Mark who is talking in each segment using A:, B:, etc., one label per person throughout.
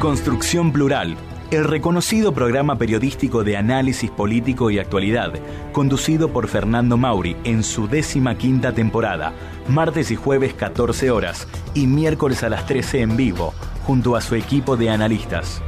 A: Construcción Plural, el reconocido programa periodístico de análisis político y actualidad, conducido por Fernando Mauri en su décima quinta temporada, martes y jueves 14 horas y miércoles a las 13 en vivo, junto a su equipo de analistas.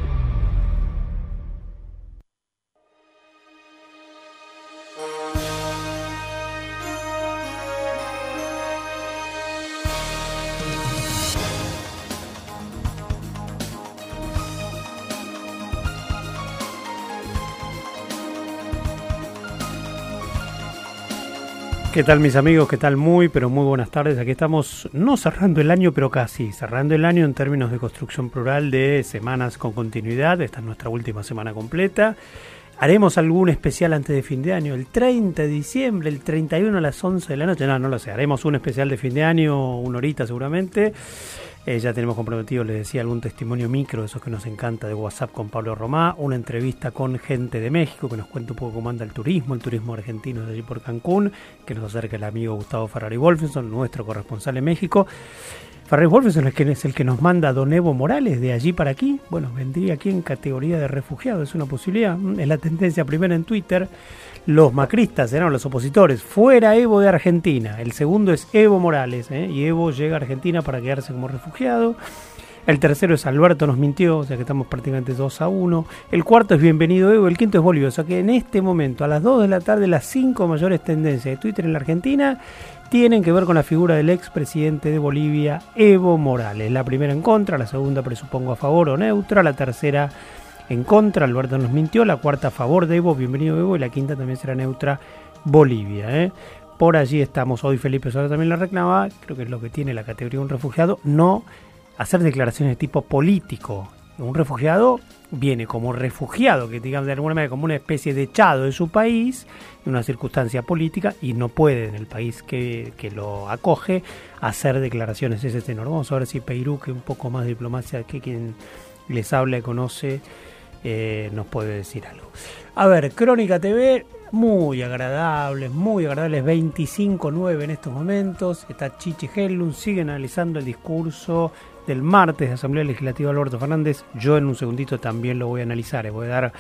B: ¿Qué tal mis amigos? ¿Qué tal? Muy, pero muy buenas tardes. Aquí estamos, no cerrando el año, pero casi, cerrando el año en términos de construcción plural de semanas con continuidad. Esta es nuestra última semana completa. Haremos algún especial antes de fin de año, el 30 de diciembre, el 31 a las 11 de la noche. No, no lo sé. Haremos un especial de fin de año, una horita seguramente. Eh, ya tenemos comprometido, les decía, algún testimonio micro, esos que nos encanta, de WhatsApp con Pablo Romá, una entrevista con gente de México que nos cuenta un poco cómo anda el turismo, el turismo argentino de allí por Cancún, que nos acerca el amigo Gustavo Ferrari Wolfenson, nuestro corresponsal en México. Ferrari Wolfenson es, es el que nos manda Don Evo Morales de allí para aquí. Bueno, vendría aquí en categoría de refugiado, es una posibilidad. Es la tendencia primera en Twitter los macristas, eran los opositores, fuera Evo de Argentina. El segundo es Evo Morales, ¿eh? y Evo llega a Argentina para quedarse como refugiado. El tercero es Alberto nos mintió, o sea que estamos prácticamente 2 a 1. El cuarto es Bienvenido Evo, el quinto es Bolivia. O sea que en este momento, a las 2 de la tarde, las cinco mayores tendencias de Twitter en la Argentina tienen que ver con la figura del expresidente de Bolivia, Evo Morales. La primera en contra, la segunda presupongo a favor o neutra, la tercera en contra, Alberto nos mintió, la cuarta a favor de Evo, bienvenido Evo, y la quinta también será neutra, Bolivia. ¿eh? Por allí estamos, hoy Felipe Sola también la reclamaba, creo que es lo que tiene la categoría de un refugiado, no hacer declaraciones de tipo político. Un refugiado viene como refugiado, que digamos de alguna manera como una especie de echado de su país, en una circunstancia política, y no puede en el país que, que lo acoge hacer declaraciones ese tenor. Vamos a ver si Perú, que un poco más de diplomacia que quien les habla y conoce, eh, nos puede decir algo. A ver, Crónica TV, muy agradables, muy agradables, 25-9 en estos momentos. Está Chichi Hellun, sigue analizando el discurso del martes de Asamblea Legislativa Alberto Fernández. Yo en un segundito también lo voy a analizar, voy a dar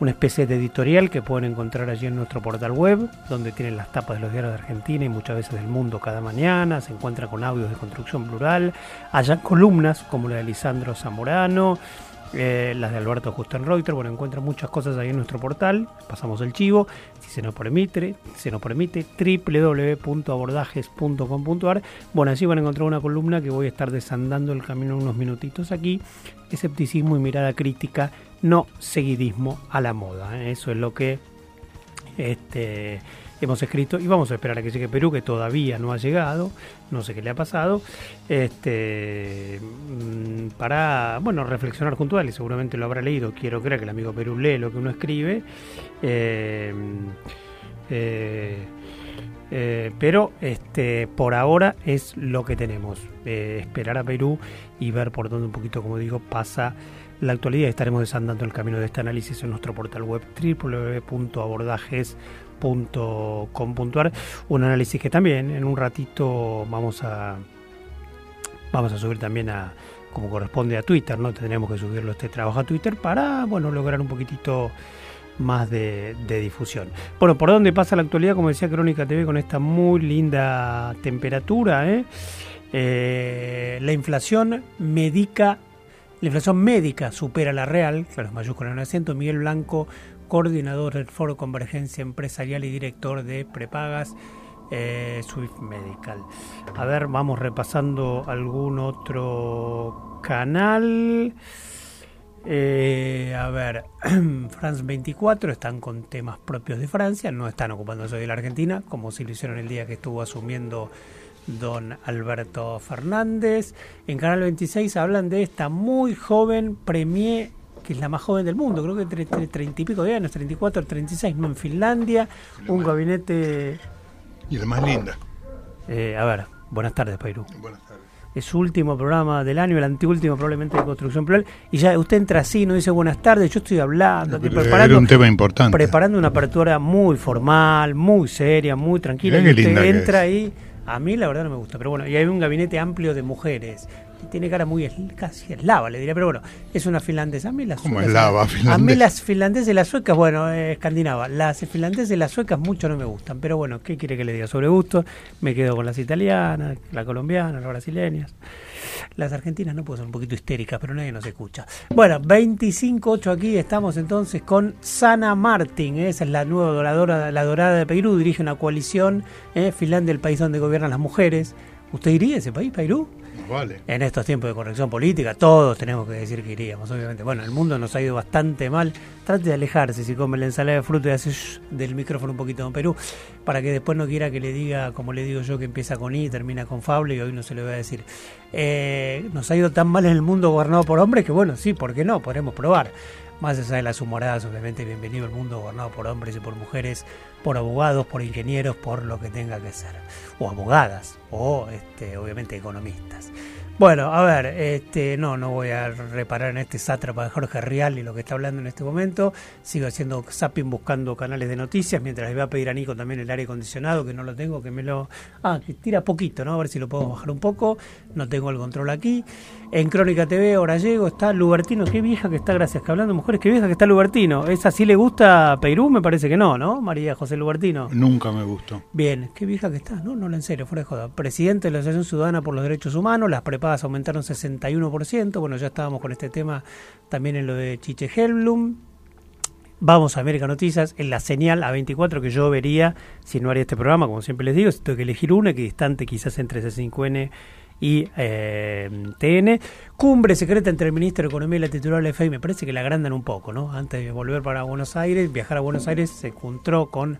B: una especie de editorial que pueden encontrar allí en nuestro portal web, donde tienen las tapas de los diarios de Argentina y muchas veces del mundo cada mañana, se encuentra con audios de construcción plural, allá columnas como la de Lisandro Zamorano, eh, las de Alberto Reuter, bueno, encuentran muchas cosas ahí en nuestro portal, pasamos el chivo, si se nos permite, se nos permite, www.abordajes.com.ar, bueno, allí van a encontrar una columna que voy a estar desandando el camino unos minutitos aquí, escepticismo y mirada crítica, no seguidismo a la moda, ¿eh? eso es lo que este hemos escrito y vamos a esperar a que llegue Perú, que todavía no ha llegado, no sé qué le ha pasado, este, mm, para, bueno, reflexionar junto seguramente lo habrá leído, quiero creer que el amigo Perú lee lo que uno escribe, eh, eh, eh, pero este, por ahora es lo que tenemos, esperar a Perú y ver por dónde un poquito, como digo, pasa la actualidad. Estaremos desandando el camino de este análisis en nuestro portal web www.abordajes.com .com.ar un análisis que también en un ratito vamos a vamos a subir también a como corresponde a Twitter, ¿no? Tendremos que subirlo este trabajo a Twitter para, bueno, lograr un poquitito más de, difusión. Bueno, ¿por dónde pasa la actualidad? Como decía Crónica TV, con esta muy linda temperatura, ¿eh? Eh, la inflación médica, la inflación médica supera la real, claro, mayúscula en acento, Miguel Blanco coordinador del Foro Convergencia Empresarial y director de Prepagas eh, Swift Medical. A ver, vamos repasando algún otro canal. Eh, a ver, France 24 están con temas propios de Francia, no están ocupándose de la Argentina, como si lo hicieron el día que estuvo asumiendo don Alberto Fernández. En Canal 26 hablan de esta muy joven premier, que es la más joven del mundo, creo que entre 30 y pico de años, 34, 36, no en Finlandia, un gabinete...
C: Y la más linda.
B: Eh, a ver, buenas tardes, Perú.
C: Buenas tardes.
B: Es su último programa del año, el anteúltimo probablemente de Construcción Plural, y ya usted entra así, no dice buenas tardes, yo estoy hablando, preparando,
C: un tema importante.
B: preparando una apertura muy formal, muy seria, muy tranquila, y usted entra ahí a mí la verdad no me gusta, pero bueno, y hay un gabinete amplio de mujeres. Tiene cara muy casi eslava, le diría, pero bueno, es una finlandesa. A mí las
C: ¿Cómo eslava,
B: A mí las finlandesas y las suecas, bueno, eh, escandinava. Las finlandesas y las suecas mucho no me gustan, pero bueno, ¿qué quiere que le diga? Sobre gusto, me quedo con las italianas, las colombianas, las brasileñas. Las argentinas no puedo ser un poquito histéricas, pero nadie nos escucha. Bueno, 25-8 aquí estamos entonces con Sana Martin. ¿eh? Esa es la nueva doradora, la dorada de Perú. Dirige una coalición. ¿eh? Finlandia, el país donde gobiernan las mujeres. ¿Usted iría a ese país, Perú? En estos tiempos de corrección política, todos tenemos que decir que iríamos, obviamente. Bueno, el mundo nos ha ido bastante mal. Trate de alejarse si come la ensalada de fruta y hace del micrófono un poquito en Perú, para que después no quiera que le diga, como le digo yo, que empieza con I y termina con Fable y hoy no se le va a decir. Eh, nos ha ido tan mal en el mundo gobernado por hombres que, bueno, sí, ¿por qué no? Podremos probar. Más allá de las humoradas, obviamente, bienvenido al mundo gobernado por hombres y por mujeres, por abogados, por ingenieros, por lo que tenga que ser. O abogadas, o este, obviamente economistas. Bueno, a ver, este, no, no voy a reparar en este sátrapa de Jorge Rial y lo que está hablando en este momento. Sigo haciendo zapping buscando canales de noticias, mientras le voy a pedir a Nico también el aire acondicionado, que no lo tengo, que me lo... Ah, que tira poquito, ¿no? A ver si lo puedo bajar un poco. No tengo el control aquí. En Crónica TV, ahora llego, está Lubertino, qué vieja que está, gracias, que hablando mujeres, qué vieja que está Lubertino. ¿Esa sí le gusta a Perú? Me parece que no, ¿no? María José Lubertino.
C: Nunca me gustó.
B: Bien, qué vieja que está, no, no, en serio, fuera de joda. Presidente de la Asociación Ciudadana por los Derechos Humanos, las prepagas aumentaron 61%, bueno, ya estábamos con este tema también en lo de Chiche Helblum. Vamos a América Noticias en la señal A24 que yo vería si no haría este programa, como siempre les digo, si tengo que elegir una, que distante quizás entre C5N y eh, TN. Cumbre secreta entre el ministro de Economía y la titular de la FEI, me parece que la agrandan un poco, ¿no? Antes de volver para Buenos Aires, viajar a Buenos Aires, se encontró con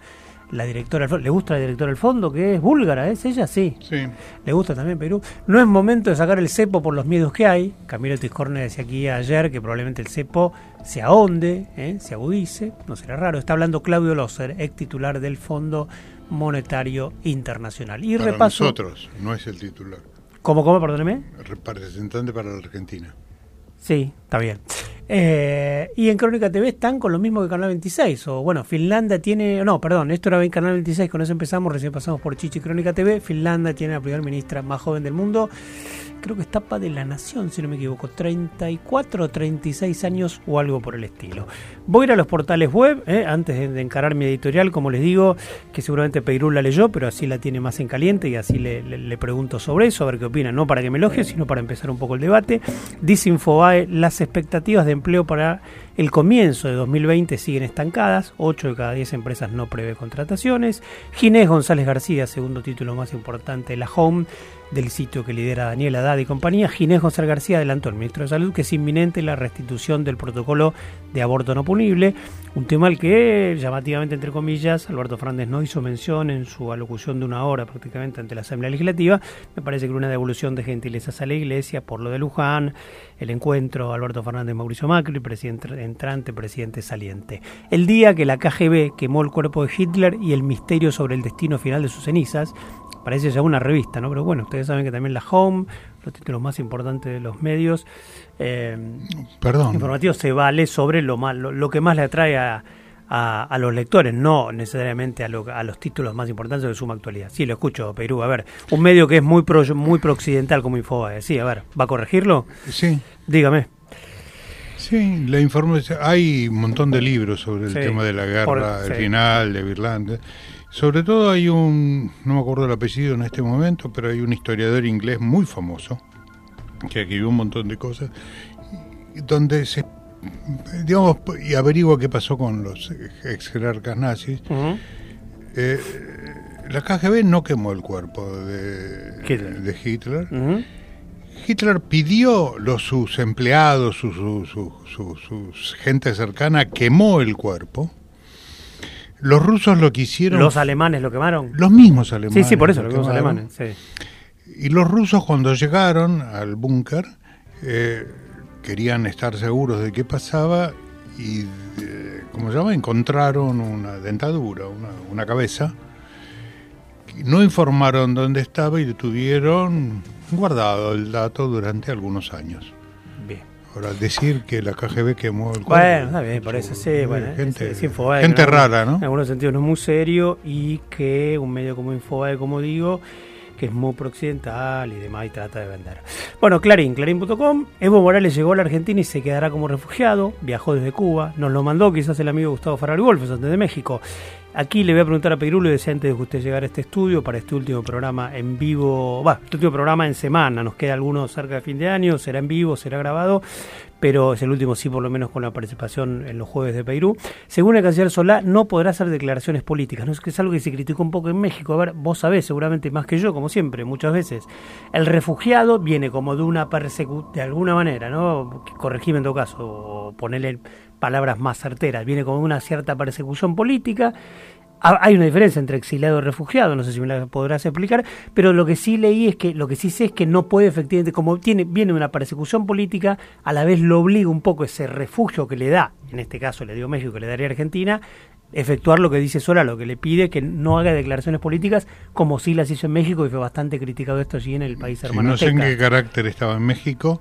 B: la directora del fondo. ¿Le gusta la directora del fondo? Que es búlgara, ¿es ella? Sí.
C: Sí.
B: ¿Le gusta también Perú? No es momento de sacar el cepo por los miedos que hay. Camilo Tiscorne decía aquí ayer que probablemente el cepo se ahonde, ¿eh? se agudice. No será raro. Está hablando Claudio Loser, ex titular del Fondo Monetario Internacional.
C: Y para repaso. Nosotros, no es el titular.
B: ¿Cómo, cómo, perdóneme?
C: Representante para la Argentina.
B: Sí, está bien. Eh, y en Crónica TV están con lo mismo que Canal 26. O bueno, Finlandia tiene. No, perdón, esto era en Canal 26, con eso empezamos. Recién pasamos por Chichi Crónica TV. Finlandia tiene la primera ministra más joven del mundo creo que es tapa de La Nación, si no me equivoco, 34 o 36 años o algo por el estilo. Voy a ir a los portales web, eh, antes de, encarar mi editorial, como les digo, que seguramente Peirú la leyó, pero así la tiene más en caliente y así le, pregunto sobre eso, a ver qué opina, no para que me elogie, sino para empezar un poco el debate. Dice Infobae, las expectativas de empleo para el comienzo de 2020 siguen estancadas, 8 de cada 10 empresas no prevé contrataciones. Ginés González García, segundo título más importante de la Home, del sitio que lidera Daniel Haddad y compañía, Ginés González García adelantó el ministro de Salud que es inminente la restitución del protocolo de aborto no punible, un tema al que, llamativamente entre comillas, Alberto Fernández no hizo mención en su alocución de una hora prácticamente ante la Asamblea Legislativa. Me parece que una devolución de gentilezas a la Iglesia por lo de Luján, el encuentro Alberto Fernández Mauricio Macri, presidente entrante, presidente saliente. El día que la KGB quemó el cuerpo de Hitler y el misterio sobre el destino final de sus cenizas, parece ya una revista, ¿no? Pero bueno, ustedes saben que también la Home, los títulos más importantes de los medios
C: eh, Perdón.
B: informativos se vale sobre lo, más, lo, que más le atrae a, a, los lectores, no necesariamente a, a, los títulos más importantes de suma actualidad. Sí, lo escucho, Perú. A ver, un medio que es muy pro, muy prooccidental como Infobae. Sí, a ver, ¿va a corregirlo?
C: Sí.
B: Dígame.
C: Sí, la información. Hay un montón de libros sobre el tema de la guerra, el final de Irlanda. Sobre todo hay un, no me acuerdo el apellido en este momento, pero hay un historiador inglés muy famoso que escribió un montón de cosas, donde se, digamos, y averigua qué pasó con los ex jerarcas nazis. Eh, la KGB no quemó el cuerpo de Hitler. Hitler. Pidió los sus empleados, sus, sus gente cercana, quemó el cuerpo los rusos lo que hicieron.
B: ¿Los alemanes lo quemaron?
C: Los mismos alemanes.
B: Sí, sí, por eso, los alemanes. Sí.
C: Y los rusos cuando llegaron al búnker eh, querían estar seguros de qué pasaba y, eh, como se llama, encontraron una dentadura, una, una cabeza. No informaron dónde estaba y tuvieron guardado el dato durante algunos años. Ahora, decir que la KGB quemó el
B: cuerpo. Bueno, está bien, por eso sí, bueno,
C: gente, gente rara, ¿no?
B: En algunos sentidos no es muy serio y que un medio como Infobae, como digo, que es muy prooccidental y demás y trata de vender. Bueno, Clarín, clarín.com. Evo Morales llegó a la Argentina y se quedará como refugiado. Viajó desde Cuba. Nos lo mandó quizás el amigo Gustavo Ferrari Wolf, de México. Aquí le voy a preguntar a Pirulo decía antes de que usted llegara a este estudio para este último programa en vivo, va, este último programa en semana, nos queda alguno cerca de fin de año, será en vivo, será grabado, pero es el último sí por lo menos con la participación en los jueves de Perú. Según el canciller Solá, no podrá hacer declaraciones políticas, no es algo que se criticó un poco en México, a ver, vos sabés seguramente más que yo, como siempre, muchas veces, el refugiado viene como de una persecución, de alguna manera, ¿no? Corregime en todo caso, o ponerle palabras más certeras, viene como una cierta persecución política. Hay una diferencia entre exiliado y refugiado, no sé si me la podrás explicar, pero lo que sí leí es que, lo que sí sé es que no puede efectivamente, como tiene, viene una persecución política, a la vez lo obliga un poco ese refugio que le da, en este caso le dio México, que le daría Argentina, efectuar lo que dice Sola, lo que le pide que no haga declaraciones políticas, como sí las hizo en México y fue bastante criticado esto allí en el país hermano.
C: no sé en qué carácter estaba en México,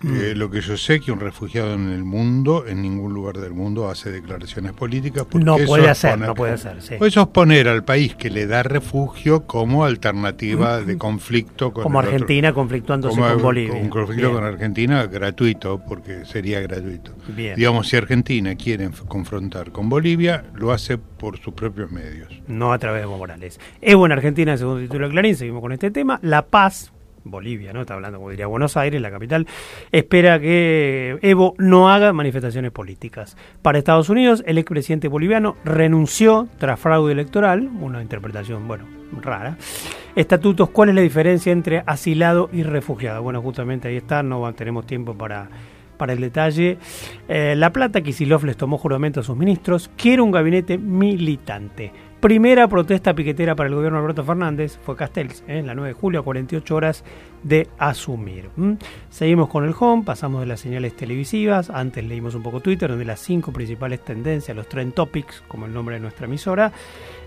C: Mm. lo que yo sé que un refugiado en el mundo, en ningún lugar del mundo, hace declaraciones políticas.
B: no puede hacer, no puede ser. Sí.
C: Eso es poner al país que le da refugio como alternativa de conflicto
B: con Como Argentina conflictuándose con Bolivia.
C: Un conflicto con Argentina gratuito, porque sería gratuito. Digamos, si Argentina quiere confrontar con Bolivia, lo hace por sus propios medios.
B: No a través de Morales. Evo en Argentina, segundo título de Clarín, seguimos con este tema. La paz, Bolivia, ¿no? Está hablando, como diría Buenos Aires, la capital, espera que Evo no haga manifestaciones políticas. Para Estados Unidos, el expresidente boliviano renunció tras fraude electoral, una interpretación, bueno, rara. Estatutos, ¿cuál es la diferencia entre asilado y refugiado? Bueno, justamente ahí está, no tenemos tiempo para para el detalle. Eh, la Plata, Kisilov les tomó juramento a sus ministros, quiere un gabinete militante. Primera protesta piquetera para el gobierno de Alberto Fernández fue Castells, en ¿eh? la 9 de julio, a 48 horas de asumir. Seguimos con el home, pasamos de las señales televisivas. Antes leímos un poco Twitter, donde las cinco principales tendencias, los trend topics, como el nombre de nuestra emisora,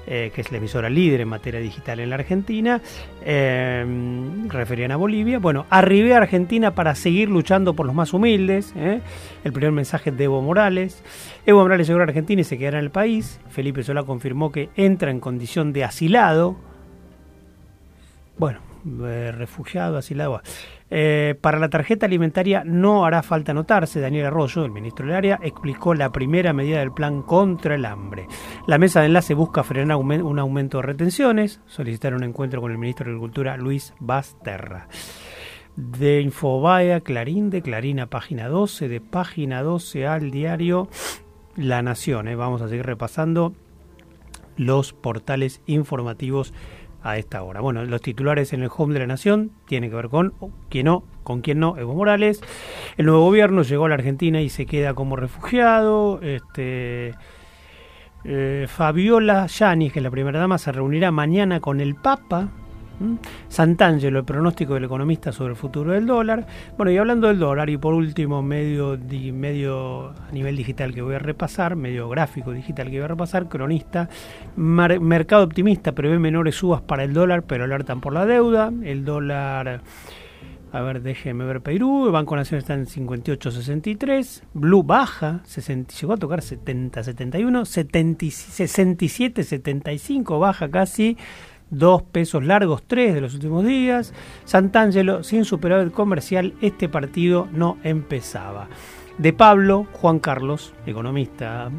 B: eh, que es la emisora líder en materia digital en la Argentina, eh, referían a Bolivia. Bueno, arribé a Argentina para seguir luchando por los más humildes. ¿eh? El primer mensaje de Evo Morales. Evo Morales llegó a Argentina y se quedará en el país. Felipe Solá confirmó que entra en condición de asilado. Bueno, refugiado, asilado. Eh, para la tarjeta alimentaria no hará falta notarse. Daniel Arroyo, el ministro del área, explicó la primera medida del plan contra el hambre. La mesa de enlace busca frenar un aumento de retenciones. Solicitar un encuentro con el ministro de Agricultura, Luis Basterra. De Infobae Clarín, de Clarín a página 12, de página 12 al diario La Nación. Eh. Vamos a seguir repasando los portales informativos a esta hora. Bueno, los titulares en el home de la Nación tienen que ver con quién no, con quién no, Evo Morales. El nuevo gobierno llegó a la Argentina y se queda como refugiado. Este, eh, Fabiola Yanis, que es la primera dama, se reunirá mañana con el Papa. Santangelo, el pronóstico del economista sobre el futuro del dólar. Bueno, y hablando del dólar, y por último, medio, medio a nivel digital que voy a repasar, medio gráfico digital que voy a repasar, cronista, mercado optimista prevé menores subas para el dólar, pero alertan por la deuda. El dólar... A ver, déjeme ver Perú. El Banco Nacional está en 58.63. Blue baja. 60, llegó a tocar 70.71. 67.75 baja casi dos pesos largos, tres de los últimos días. Santangelo, sin superávit comercial, este partido no empezaba. De Pablo, Juan Carlos, economista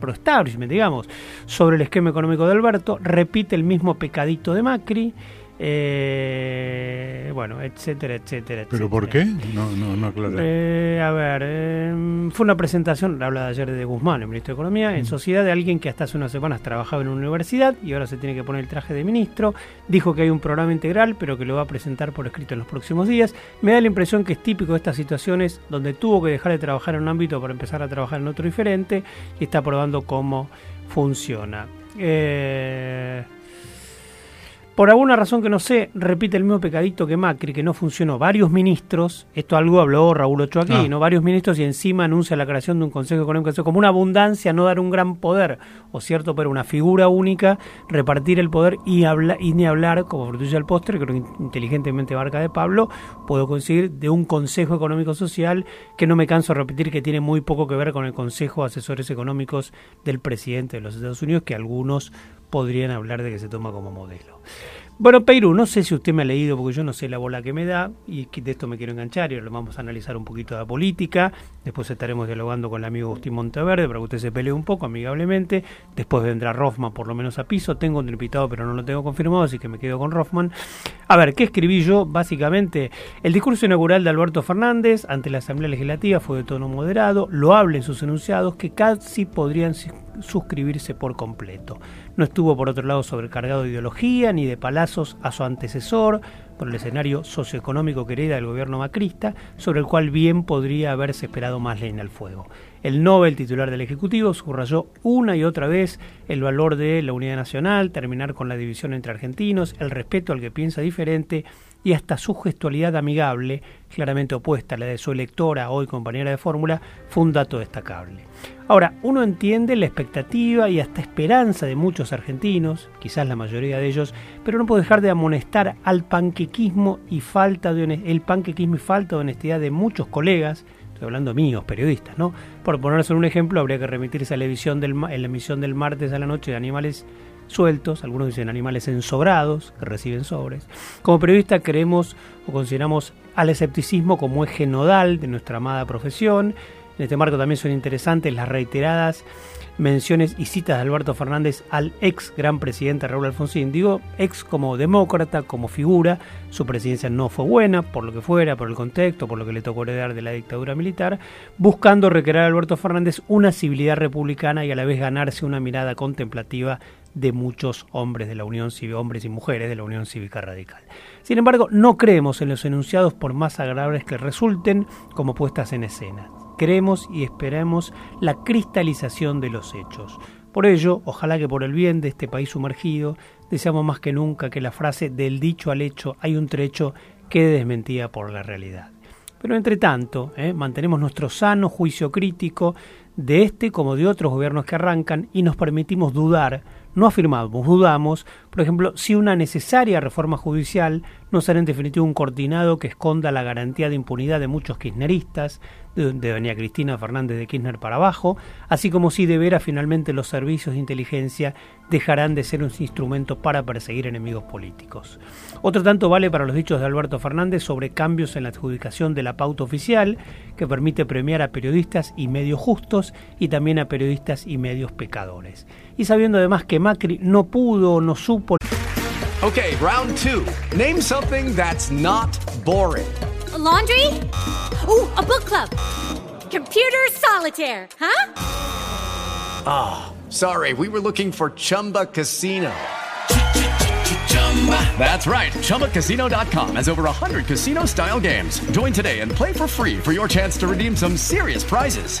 B: pro establishment, digamos, sobre el esquema económico de Alberto, repite el mismo pecadito de Macri eh, bueno, etcétera, etcétera,
C: ¿Pero por qué? No, no, no
B: eh, a ver, eh, fue una presentación, habla de ayer de Guzmán, el ministro de Economía, en mm. sociedad de alguien que hasta hace unas semanas trabajaba en una universidad y ahora se tiene que poner el traje de ministro. Dijo que hay un programa integral, pero que lo va a presentar por escrito en los próximos días. Me da la impresión que es típico de estas situaciones donde tuvo que dejar de trabajar en un ámbito para empezar a trabajar en otro diferente y está probando cómo funciona. Eh por alguna razón que no sé, repite el mismo pecadito que Macri, que no funcionó. Varios ministros, esto algo habló Raúl Ochoa aquí, ah. ¿no? Varios ministros y encima anuncia la creación de un Consejo Económico Social como una abundancia, no dar un gran poder, o cierto, pero una figura única, repartir el poder y, habla, y ni hablar, como frutillo al postre, creo que inteligentemente barca de Pablo, puedo conseguir de un Consejo Económico Social que no me canso de repetir que tiene muy poco que ver con el Consejo de Asesores Económicos del presidente de los Estados Unidos, que algunos podrían hablar de que se toma como modelo. Bueno, Perú, no sé si usted me ha leído porque yo no sé la bola que me da y de esto me quiero enganchar y ahora vamos a analizar un poquito de la política. Después estaremos dialogando con el amigo Agustín Monteverde para que usted se pelee un poco amigablemente. Después vendrá Rothman por lo menos a piso. Tengo un invitado pero no lo tengo confirmado, así que me quedo con Rothman. A ver, ¿qué escribí yo? Básicamente, el discurso inaugural de Alberto Fernández ante la Asamblea Legislativa fue de tono moderado, lo hablen sus enunciados que casi podrían suscribirse por completo. No estuvo por otro lado sobrecargado de ideología ni de palazos a su antecesor por el escenario socioeconómico que hereda del gobierno macrista, sobre el cual bien podría haberse esperado más leña al fuego. El Nobel titular del Ejecutivo subrayó una y otra vez el valor de la unidad nacional, terminar con la división entre argentinos, el respeto al que piensa diferente y hasta su gestualidad amigable, claramente opuesta a la de su electora, hoy compañera de fórmula, fue un dato destacable. Ahora, uno entiende la expectativa y hasta esperanza de muchos argentinos, quizás la mayoría de ellos, pero no puedo dejar de amonestar al panquequismo y falta de el panquequismo y falta de honestidad de muchos colegas, estoy hablando míos, periodistas, ¿no? Por ponerse un ejemplo, habría que remitirse a la, emisión del, en la emisión del martes a la noche de Animales sueltos, algunos dicen animales ensobrados, que reciben sobres. Como periodista creemos o consideramos al escepticismo como eje nodal de nuestra amada profesión. En este marco también son interesantes las reiteradas menciones y citas de Alberto Fernández al ex gran presidente Raúl Alfonsín. Digo, ex como demócrata, como figura, su presidencia no fue buena, por lo que fuera, por el contexto, por lo que le tocó heredar de la dictadura militar, buscando recrear a Alberto Fernández una civilidad republicana y a la vez ganarse una mirada contemplativa de muchos hombres de la Unión Cívica, hombres y mujeres de la Unión Cívica Radical. Sin embargo, no creemos en los enunciados por más agradables que resulten como puestas en escena. Creemos y esperamos la cristalización de los hechos. Por ello, ojalá que por el bien de este país sumergido, deseamos más que nunca que la frase del dicho al hecho hay un trecho quede desmentida por la realidad. Pero entre tanto, ¿eh? mantenemos nuestro sano juicio crítico de este como de otros gobiernos que arrancan y nos permitimos dudar no afirmamos, dudamos, por ejemplo, si una necesaria reforma judicial no será en definitiva un coordinado que esconda la garantía de impunidad de muchos kirchneristas, de, doña Cristina Fernández de Kirchner para abajo, así como si de veras finalmente los servicios de inteligencia dejarán de ser un instrumento para perseguir enemigos políticos. Otro tanto vale para los dichos de Alberto Fernández sobre cambios en la adjudicación de la pauta oficial, que permite premiar a periodistas y medios justos y también a periodistas y medios pecadores. Y sabiendo además que Macri no pudo o no supo.
D: Okay, round two. Name something that's not boring.
E: laundry? Ooh, a book club. Computer solitaire, huh?
D: Ah, oh, sorry, we were looking for Chumba Casino. That's right. ChumbaCasino.com has over 100 casino style games. Join today and play for free for your chance to redeem some serious prizes.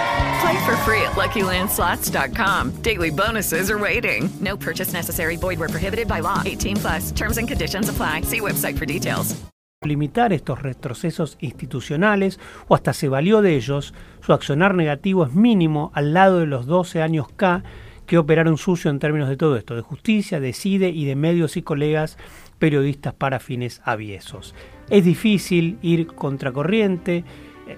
F: Play for free at LuckyLandSlots.com. Daily bonuses are waiting. No purchase necessary. Void where prohibited by law. 18 plus. Terms and conditions apply. See website for details.
B: Limitar estos retrocesos institucionales o hasta se valió de ellos, su accionar negativo es mínimo al lado de los 12 años K que operaron sucio en términos de todo esto, de justicia, de CIDE y de medios y colegas periodistas para fines aviesos. Es difícil ir contracorriente,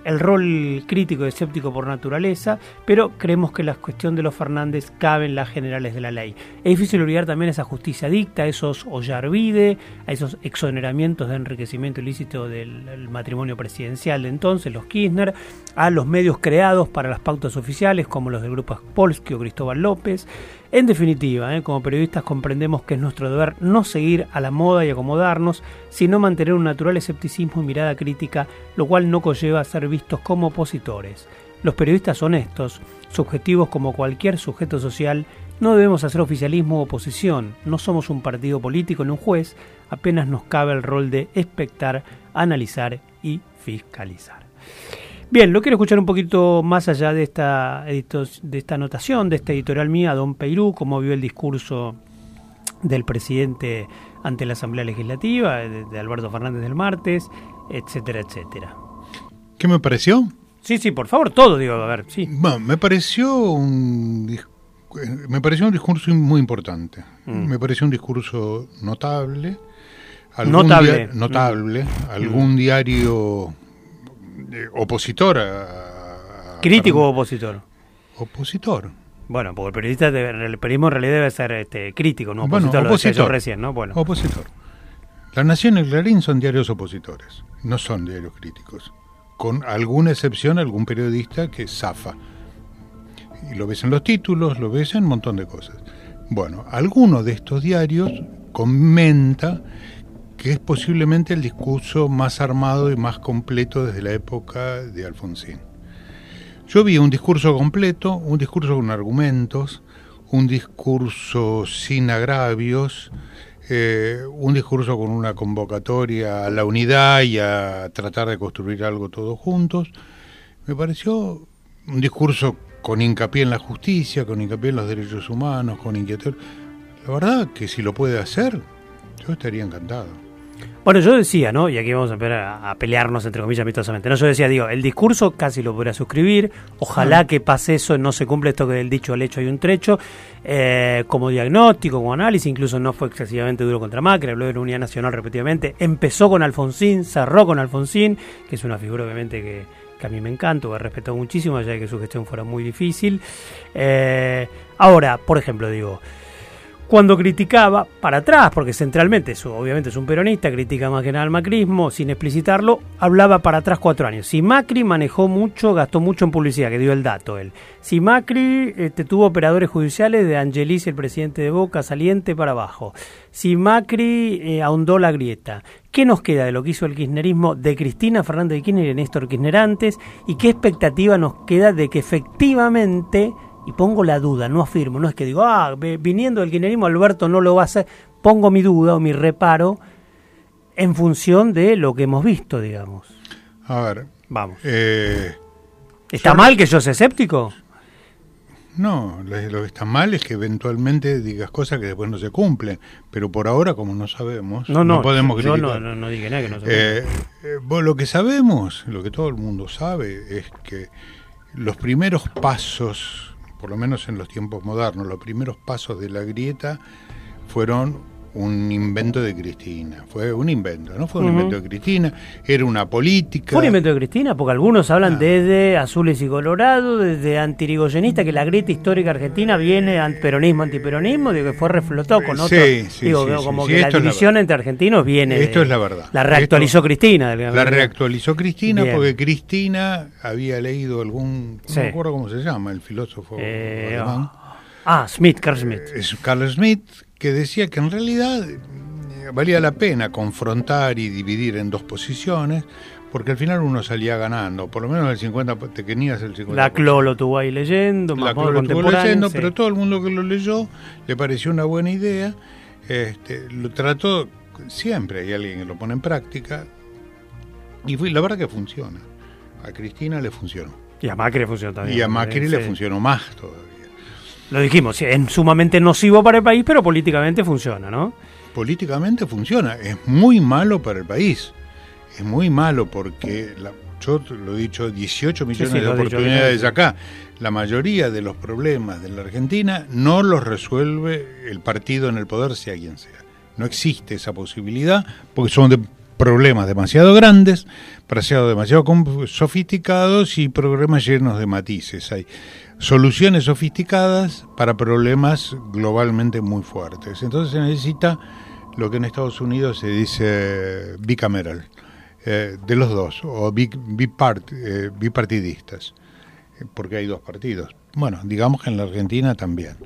B: el rol crítico y escéptico por naturaleza, pero creemos que la cuestión de los Fernández cabe en las generales de la ley. Es difícil olvidar también esa justicia dicta, esos Ollarvide, a esos exoneramientos de enriquecimiento ilícito del matrimonio presidencial de entonces, los Kirchner, a los medios creados para las pautas oficiales, como los del grupo Polski o Cristóbal López, En definitiva, ¿eh? como periodistas comprendemos que es nuestro deber no seguir a la moda y acomodarnos, sino mantener un natural escepticismo y mirada crítica, lo cual no conlleva ser vistos como opositores. Los periodistas honestos, subjetivos como cualquier sujeto social, no debemos hacer oficialismo o oposición, no somos un partido político ni un juez, apenas nos cabe el rol de expectar, analizar y fiscalizar. Bien, lo quiero escuchar un poquito más allá de esta, de esta anotación, de esta editorial mía, Don Peirú, cómo vio el discurso del presidente ante la Asamblea Legislativa, de, Alberto Fernández del martes, etcétera, etcétera.
C: ¿Qué me pareció?
B: Sí, sí, por favor, todo, digo, a ver, sí.
C: Bueno, me pareció un, me pareció un discurso muy importante. Mm. Me pareció un discurso notable.
B: notable.
C: notable. Mm. Algún diario opositor
B: ¿Crítico o opositor?
C: Opositor.
B: Bueno, porque el periodista el periodismo en realidad debe ser este, crítico, no
C: opositor, opositor.
B: recién, ¿no? Bueno.
C: Opositor. La Nación y el Clarín son diarios opositores, no son diarios críticos. Con alguna excepción, algún periodista que zafa. Y lo ves en los títulos, lo ves en un montón de cosas. Bueno, alguno de estos diarios comenta que es posiblemente el discurso más armado y más completo desde la época de Alfonsín. Yo vi un discurso completo, un discurso con argumentos, un discurso sin agravios, eh, un discurso con una convocatoria a la unidad y a tratar de construir algo todos juntos. Me pareció un discurso con hincapié en la justicia, con hincapié en los derechos humanos, con inquietud. La verdad que si lo puede hacer, yo estaría encantado.
B: Bueno, yo decía, ¿no? Y aquí vamos a empezar a, pelearnos, entre comillas, amistosamente. ¿no? Yo decía, digo, el discurso casi lo podría suscribir. Ojalá que pase eso, no se cumple esto que del dicho al hecho hay un trecho. Eh, como diagnóstico, como análisis, incluso no fue excesivamente duro contra Macri, habló de la Unidad Nacional repetidamente. Empezó con Alfonsín, cerró con Alfonsín, que es una figura obviamente que, a mí me encanta, que he respetado muchísimo, de que su gestión fuera muy difícil. Eh, ahora, por ejemplo, digo cuando criticaba para atrás, porque centralmente obviamente es un peronista, critica más que nada al macrismo, sin explicitarlo, hablaba para atrás cuatro años. Si Macri manejó mucho, gastó mucho en publicidad, que dio el dato él. Si Macri este, tuvo operadores judiciales de Angelis, el presidente de Boca, saliente para abajo. Si Macri eh, ahondó la grieta. ¿Qué nos queda de lo que hizo el kirchnerismo de Cristina Fernández de Kirchner y Néstor Kirchner antes? ¿Y qué expectativa nos queda de que efectivamente y pongo la duda, no afirmo, no es que digo, ah, viniendo del kirchnerismo Alberto no lo va a hacer, pongo mi duda o mi reparo en función de lo que hemos visto, digamos.
C: A ver,
B: vamos. Eh, ¿Está mal que yo sea escéptico?
C: No, lo que está mal es que eventualmente digas cosas que después no se cumplen, pero por ahora como no sabemos, no, podemos
B: criticar. No, no, no, diga nada que no.
C: Eh, eh, lo que sabemos, lo que todo el mundo sabe, es que los primeros pasos por lo menos en los tiempos modernos, los primeros pasos de la grieta fueron un invento de Cristina. Fue un invento, ¿no? Fue un invento de Cristina, era una política.
B: Fue un invento de Cristina, porque algunos hablan ah. desde azules y colorados, desde antirigoyenista, que la grieta histórica argentina viene peronismo, antiperonismo, digo que fue reflotado con otro. Sí, sí, digo, como que la división entre argentinos viene.
C: Esto es la verdad.
B: La reactualizó Cristina.
C: La reactualizó Cristina porque Cristina había leído algún. No me acuerdo cómo se llama, el filósofo eh, alemán.
B: Ah, Smith, Carl Smith.
C: Es Carl Smith, que decía que en realidad eh, valía la pena confrontar y dividir en dos posiciones, porque al final uno salía ganando, por lo menos el 50, te tenías el 50%.
B: La Clo lo tuvo ahí leyendo,
C: la Clo lo estuvo leyendo, pero todo el mundo que lo leyó le pareció una buena idea, este, lo trató, siempre hay alguien que lo pone en práctica, y la verdad que funciona. A Cristina le funcionó.
B: Y a Macri le funcionó también.
C: Y a Macri le funcionó más todavía.
B: Lo dijimos, es sumamente nocivo para el país, pero políticamente funciona, ¿no?
C: Políticamente funciona, es muy malo para el país. Es muy malo porque, yo lo he dicho, 18 millones de oportunidades acá. La mayoría de los problemas de la Argentina no los resuelve el partido en el poder, sea quien sea. No existe esa posibilidad porque son de problemas demasiado grandes, demasiado, demasiado sofisticados y problemas llenos de matices. Hay soluciones sofisticadas para problemas globalmente muy fuertes. Entonces se necesita lo que en Estados Unidos se dice bicameral, eh, de los dos, o eh, bipartidistas, porque hay dos partidos. Bueno, digamos que en la Argentina también.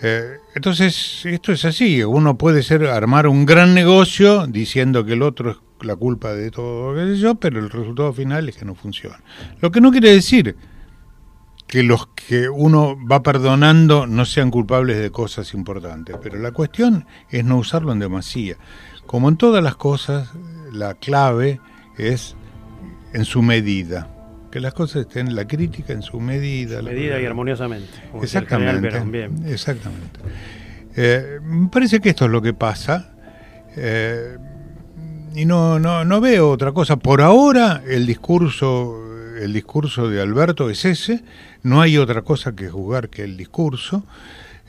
C: Eh, entonces, esto es así, uno puede ser armar un gran negocio diciendo que el otro es la culpa de todo lo que yo, pero el resultado final es que no funciona. Lo que no quiere decir que los que uno va perdonando no sean culpables de cosas importantes, pero la cuestión es no usarlo en demasía. Como en todas las cosas, la clave es en su medida que las cosas estén la crítica en su medida.
B: medida y armoniosamente.
C: Exactamente. Exactamente. Eh, me parece que esto es lo que pasa. Eh, y no, no, no veo otra cosa. Por ahora el discurso, el discurso de Alberto es ese. No hay otra cosa que juzgar que el discurso.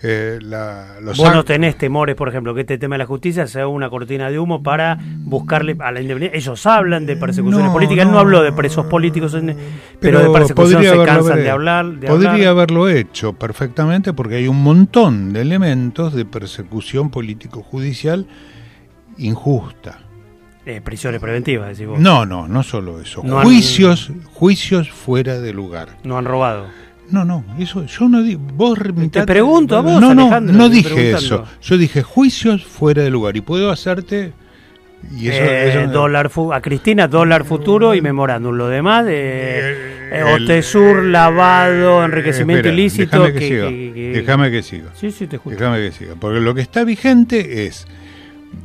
B: Eh, la, Vos no tenés temores, por ejemplo, que este tema de la justicia sea una cortina de humo para buscarle a la independencia. Ellos hablan de persecuciones políticas, no, hablo de presos políticos, pero, de persecución se cansan de hablar.
C: podría haberlo hecho perfectamente porque hay un montón de elementos de persecución político-judicial injusta.
B: Eh, prisiones preventivas, decís vos.
C: No, no, no solo eso. juicios, juicios fuera de lugar.
B: No han robado.
C: No, no, eso yo no digo. Vos
B: Te pregunto a vos,
C: No, no, no dije eso. Yo dije juicios fuera de lugar y puedo hacerte.
B: Y eso, eh, dólar a Cristina, dólar futuro y memorándum. Lo demás, eh, eh Otesur, lavado, enriquecimiento ilícito.
C: Déjame que, siga. déjame que siga.
B: Sí, sí, te escucho.
C: Déjame que siga. Porque lo que está vigente es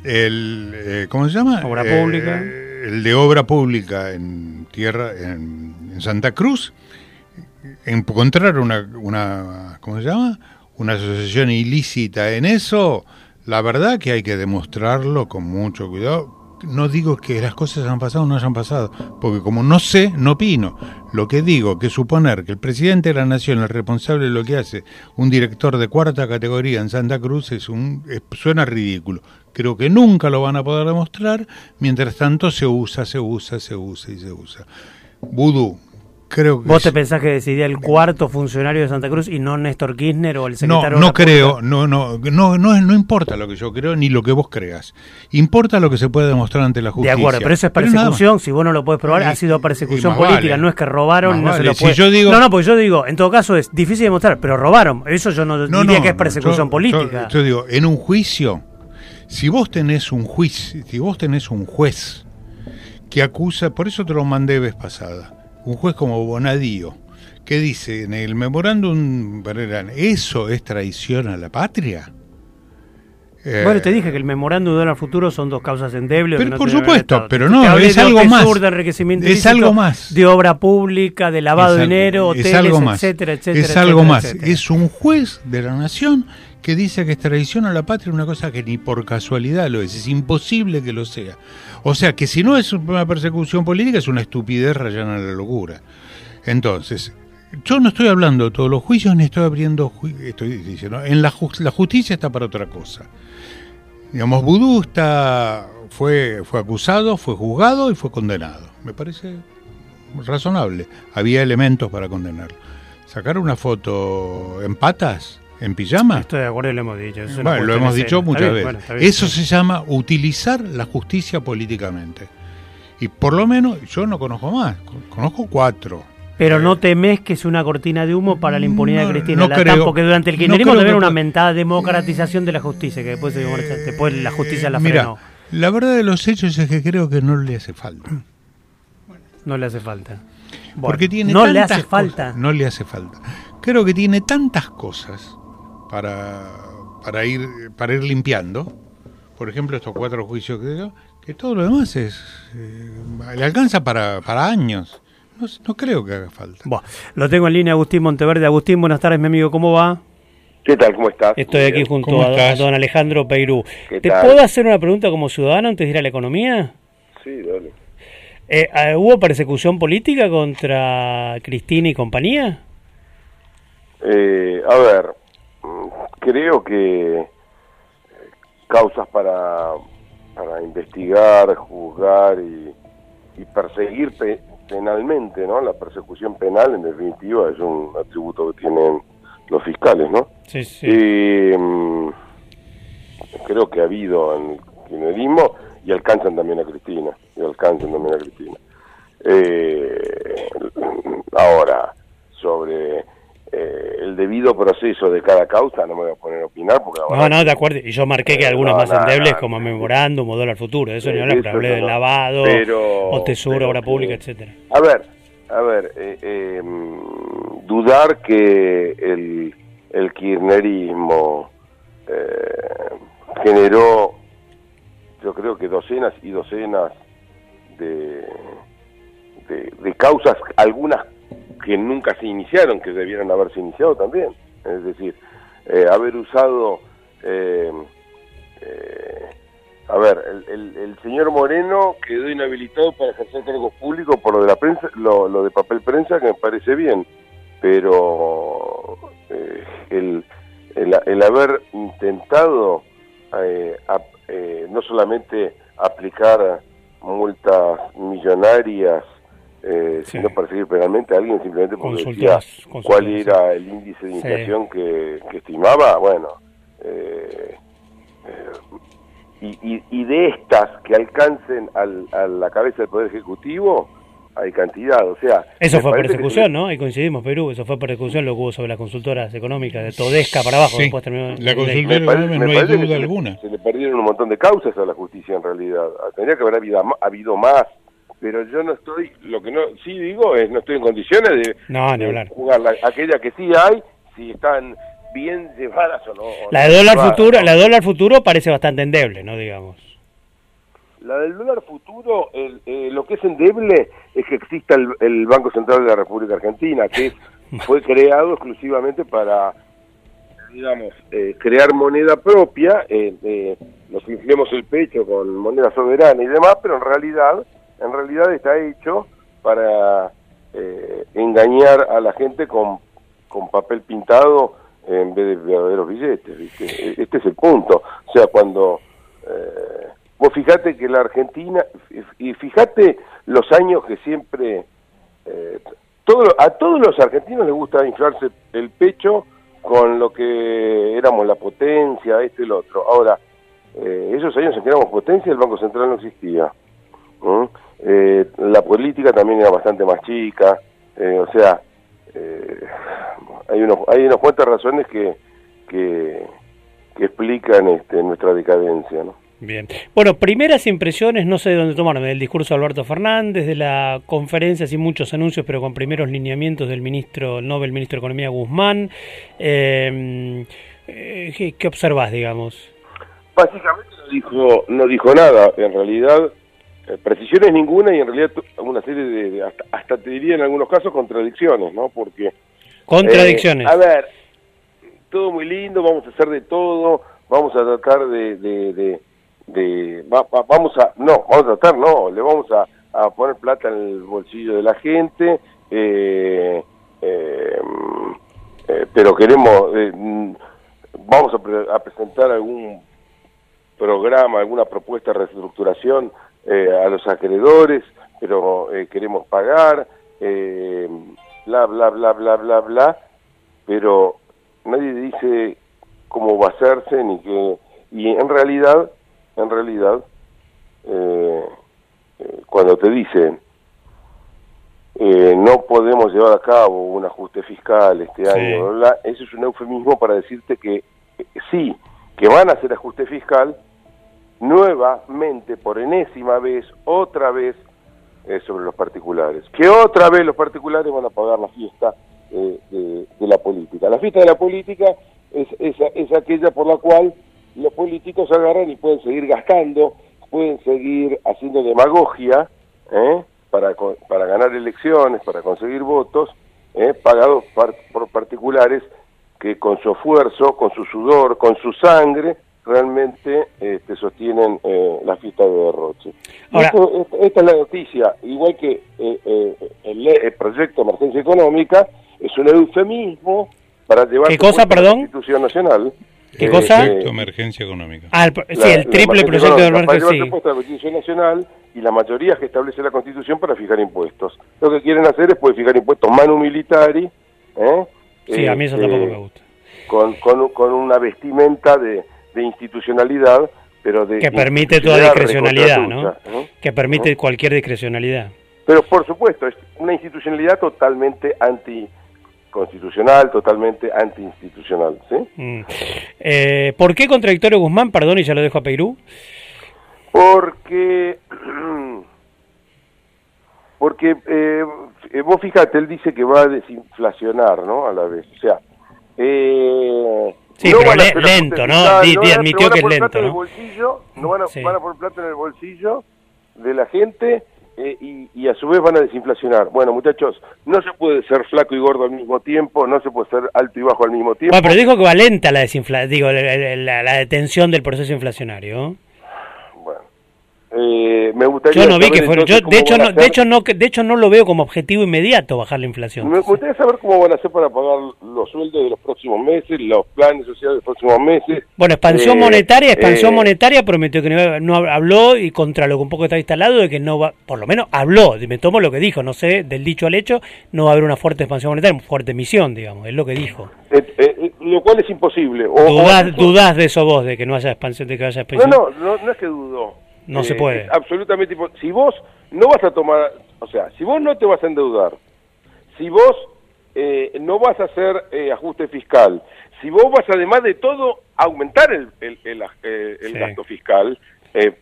C: el. Eh, ¿Cómo se llama?
B: Obra pública.
C: El de obra pública en tierra, en, en Santa Cruz encontrar una, una, ¿cómo se llama? Una asociación ilícita en eso, la verdad que hay que demostrarlo con mucho cuidado. No digo que las cosas han pasado o no hayan pasado, porque como no sé, no opino. Lo que digo, que suponer que el presidente de la nación es responsable de lo que hace un director de cuarta categoría en Santa Cruz es un suena ridículo. Creo que nunca lo van a poder demostrar, mientras tanto se usa, se usa, se usa y se usa. Vudú, Creo
B: ¿Vos te pensás que decidía el cuarto funcionario de Santa Cruz y no Néstor Kirchner o el secretario?
C: No, no creo, no, no, no, no, no importa lo que yo creo ni lo que vos creas. Importa lo que se puede demostrar ante la justicia.
B: De acuerdo, pero eso es persecución, si vos no lo podés probar, ha sido persecución política, no es que robaron, no se lo puede. no, no, porque yo digo, en todo caso es difícil demostrar, pero robaron, eso yo no, diría que es persecución política.
C: Yo, yo digo, en un juicio, si vos tenés un juicio, si vos tenés un juez que acusa, por eso te lo mandé vez pasada un juez como Bonadío, que dice en el memorándum, ¿eso es traición a la patria?
B: Eh, bueno, te dije que el memorándum de dólar futuro son dos causas endebles.
C: Pero, por supuesto, pero no, es algo más.
B: es algo más. De obra pública, de lavado de dinero, hoteles, algo más. etcétera, etcétera.
C: Es algo más. Es un juez de la nación que dice que es traición a la patria una cosa que ni por casualidad lo es. Es imposible que lo sea. O sea que si no es una persecución política es una estupidez rayana a la locura. Entonces, yo no estoy hablando de todos los juicios ni estoy abriendo, estoy diciendo, en la, la justicia está para otra cosa. Digamos, Vudú está, fue, fue acusado, fue juzgado y fue condenado. Me parece razonable. Había elementos para condenarlo. Sacar una foto en patas ¿En pijama?
B: Estoy de acuerdo, lo hemos dicho.
C: bueno, lo hemos dicho muchas veces. Eso se llama utilizar la justicia políticamente. Y por lo menos, yo no conozco más, conozco cuatro.
B: Pero no temes que es una cortina de humo para la impunidad de Cristina no porque durante el kirchnerismo no una mentada democratización de la justicia, que después, después la justicia la frenó. Mira,
C: la verdad de los hechos es que creo que no le hace falta.
B: No le hace falta.
C: porque tiene
B: no le hace falta.
C: No le hace falta. Creo que tiene tantas cosas para, para, ir, para ir limpiando. Por ejemplo, estos cuatro juicios que que todo lo demás es eh, le alcanza para, para años. No, creo que haga falta.
B: lo tengo en línea Agustín Monteverde. Agustín, buenas tardes, mi amigo, ¿cómo va?
G: ¿Qué tal? ¿Cómo estás?
B: Estoy aquí junto a, don Alejandro Peirú. ¿Te puedo hacer una pregunta como ciudadano antes de ir a la economía?
G: Sí, dale.
B: Eh, ¿Hubo persecución política contra Cristina y compañía?
G: Eh, a ver, creo que causas para, para investigar, juzgar y, perseguir penalmente, ¿no? La persecución penal, en definitiva, es un atributo que tienen los fiscales, ¿no?
B: Sí, sí.
G: Y, mm, creo que ha habido en el kirchnerismo y alcanzan también a Cristina, y alcanzan también a Cristina. Eh, ahora, sobre eh, el debido proceso de cada causa no me voy a poner a opinar porque
B: no no de acuerdo y yo marqué que algunas más endebles como memorándum o dólar futuro eso ni hablar pero hablé del lavado o tesoro obra pública etcétera.
G: A ver a ver eh, eh, dudar que el el kirchnerismo eh, generó yo creo que docenas y docenas de, de, causas, algunas que nunca se iniciaron, que debieran haberse iniciado también. Es decir, eh, haber usado... Eh, eh, a ver, el, el, señor Moreno quedó inhabilitado para ejercer cargos públicos por lo de la prensa, lo, de papel prensa, que me parece bien, pero el, el, haber intentado no solamente aplicar multas millonarias, eh, sino perseguir penalmente a alguien simplemente porque decía cuál era el índice de inflación que, estimaba, bueno, eh, eh, y, de estas que alcancen al, a la cabeza del Poder Ejecutivo, hay cantidad, o sea...
B: Eso fue persecución, ¿no? Ahí coincidimos, Perú, eso fue persecución lo que hubo sobre las consultoras económicas, de Todesca para abajo, después terminó...
C: La consultora no hay duda alguna.
G: Se le, perdieron un montón de causas a la justicia en realidad, tendría que haber habido, habido más, pero yo no estoy, lo que no sí digo es, no estoy en condiciones de,
B: no, ni hablar.
G: jugar la, aquella que sí hay, si están bien llevadas o no.
B: la de dólar futuro, la de dólar futuro parece bastante endeble, ¿no? Digamos.
G: La del dólar futuro, eh, lo que es endeble es que exista el, Banco Central de la República Argentina, que fue creado exclusivamente para, digamos, eh, crear moneda propia, eh, nos inflemos el pecho con moneda soberana y demás, pero en realidad, en realidad está hecho para engañar a la gente con, con papel pintado en vez de verdaderos billetes. ¿viste? Este es el punto. O sea, cuando Vos fíjate que la Argentina, y fíjate los años que siempre, eh, todo, a todos los argentinos les gusta inflarse el pecho con lo que éramos la potencia, este y el otro. Ahora, eh, esos años en que éramos potencia, el Banco Central no existía. Eh, la política también era bastante más chica, o sea, hay, unos, hay unas cuantas razones que, que, que explican este, nuestra decadencia, ¿no?
B: Bien. Bueno, primeras impresiones, no sé de dónde tomarme, del discurso de Alberto Fernández, de la conferencia, sin muchos anuncios, pero con primeros lineamientos del ministro, el Nobel ministro de Economía Guzmán. Eh, eh ¿qué, observás, digamos?
G: Básicamente no dijo, no dijo nada, en realidad, eh, precisiones ninguna y en realidad una serie de, hasta, te diría en algunos casos, contradicciones, ¿no? Porque...
B: Contradicciones.
G: Eh, a ver, todo muy lindo, vamos a hacer de todo, vamos a tratar de de vamos a no vamos a tratar no le vamos a, poner plata en el bolsillo de la gente eh, eh, eh, pero queremos vamos a, presentar algún programa alguna propuesta de reestructuración a los acreedores pero queremos pagar bla bla bla bla bla bla pero nadie dice cómo va a hacerse ni que y en realidad en realidad, eh, eh, cuando te dicen eh, no podemos llevar a cabo un ajuste fiscal este año, eso es un eufemismo para decirte que sí, que van a hacer ajuste fiscal nuevamente, por enésima vez, otra vez, sobre los particulares. Que otra vez los particulares van a pagar la fiesta de, la política. La fiesta de la política es, es, es aquella por la cual los políticos agarran y pueden seguir gastando, pueden seguir haciendo demagogia ¿eh? para, para ganar elecciones, para conseguir votos, ¿eh? pagados por particulares que con su esfuerzo, con su sudor, con su sangre, realmente este, sostienen eh, la fiesta de derroche. esta, es la noticia, igual que el, el, proyecto de emergencia económica, es un eufemismo para llevar
B: ¿Qué cosa, perdón?
G: la Constitución Nacional
B: ¿Qué eh, cosa?
C: Proyecto emergencia económica.
B: Ah, sí, el triple proyecto de emergencia. Sí.
G: la Constitución Nacional y la mayoría que establece la Constitución para fijar impuestos. Lo que quieren hacer es pues, fijar impuestos manu militari. ¿eh?
B: Sí, a mí eso tampoco me gusta.
G: Con, con, con una vestimenta de, de, institucionalidad, pero de.
B: Que permite toda discrecionalidad, ¿no? Que permite cualquier discrecionalidad.
G: Pero por supuesto, es una institucionalidad totalmente anti anticonstitucional, totalmente antiinstitucional. ¿sí?
B: Mm. Eh, ¿Por qué contradictorio Guzmán? Perdón, y ya lo dejo a Perú.
G: Porque, porque eh, vos fíjate, él dice que va a desinflacionar, ¿no? A la vez. O sea, eh,
B: sí, pero lento, ¿no? admitió que es lento. ¿no?
G: Bolsillo, no van a, van a poner plata en el bolsillo de la gente eh, y, a su vez van a desinflacionar. Bueno, muchachos, no se puede ser flaco y gordo al mismo tiempo, no se puede ser alto y bajo al mismo tiempo.
B: Bueno, pero dijo que va lenta la desinflación, digo, la, detención del proceso inflacionario.
G: Eh, me gustaría
B: yo no vi que fuera, yo, de hecho no, de hecho no de hecho no lo veo como objetivo inmediato bajar la inflación.
G: Me gustaría saber cómo van a hacer para pagar los sueldos de los próximos meses, los planes sociales de los próximos meses.
B: Bueno, expansión eh, monetaria, expansión eh, monetaria prometió que no, no, habló y contra lo que un poco está instalado de que no va, por lo menos habló, me tomo lo que dijo, no sé, del dicho al hecho, no va a haber una fuerte expansión monetaria, una fuerte emisión, digamos, es lo que dijo.
G: lo cual es imposible.
B: O, ¿Dudás, de eso vos, de que no haya expansión, de que haya expansión?
G: No, no, no, no es que dudo
B: no se puede.
G: Eh, absolutamente. Si vos no vas a tomar, o sea, si vos no te vas a endeudar, si vos eh, no vas a hacer eh, ajuste fiscal, si vos vas además de todo a aumentar el, el, el, gasto fiscal,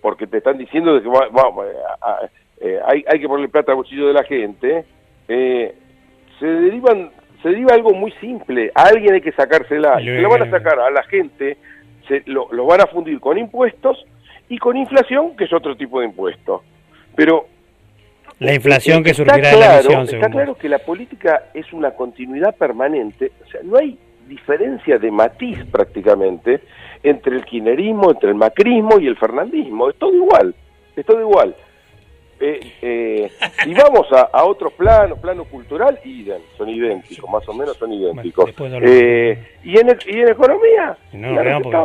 G: porque te están diciendo de que vamos, hay, hay que ponerle plata al bolsillo de la gente, se derivan se deriva algo muy simple, a alguien hay que sacársela, y se lo van a sacar a la gente, se, lo, lo van a fundir con impuestos y con inflación, que es otro tipo de impuesto. Pero
B: la inflación que surgirá de la emisión,
G: Está claro que la política es una continuidad permanente, o sea, no hay diferencia de matiz prácticamente entre el kirchnerismo, entre el macrismo y el fernandismo, es todo igual, es todo igual. Eh, eh, si vamos a, a, otro plano, plano cultural, son idénticos, más o menos son idénticos. Eh, y, en, y en economía,
H: no,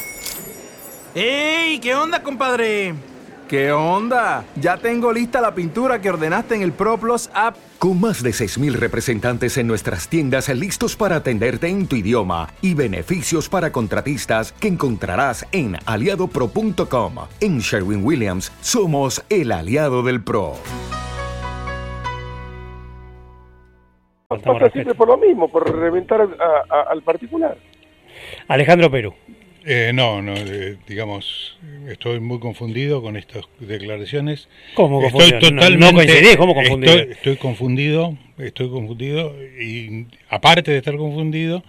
I: ¡Ey! ¿Qué onda, compadre?
J: ¿Qué onda? Ya tengo lista la pintura que ordenaste en el ProPlus app.
K: Con más de 6.000 representantes en nuestras tiendas listos para atenderte en tu idioma y beneficios para contratistas que encontrarás en aliadopro.com. En Sherwin Williams somos el aliado del PRO.
G: Pasa siempre por lo mismo, por reventar al particular.
B: Alejandro Perú.
C: Eh, no, no, eh, digamos, estoy muy confundido con estas declaraciones.
B: ¿Cómo confundido? Estoy totalmente, ¿cómo confundido?
C: Estoy, confundido, estoy confundido y aparte de estar confundido,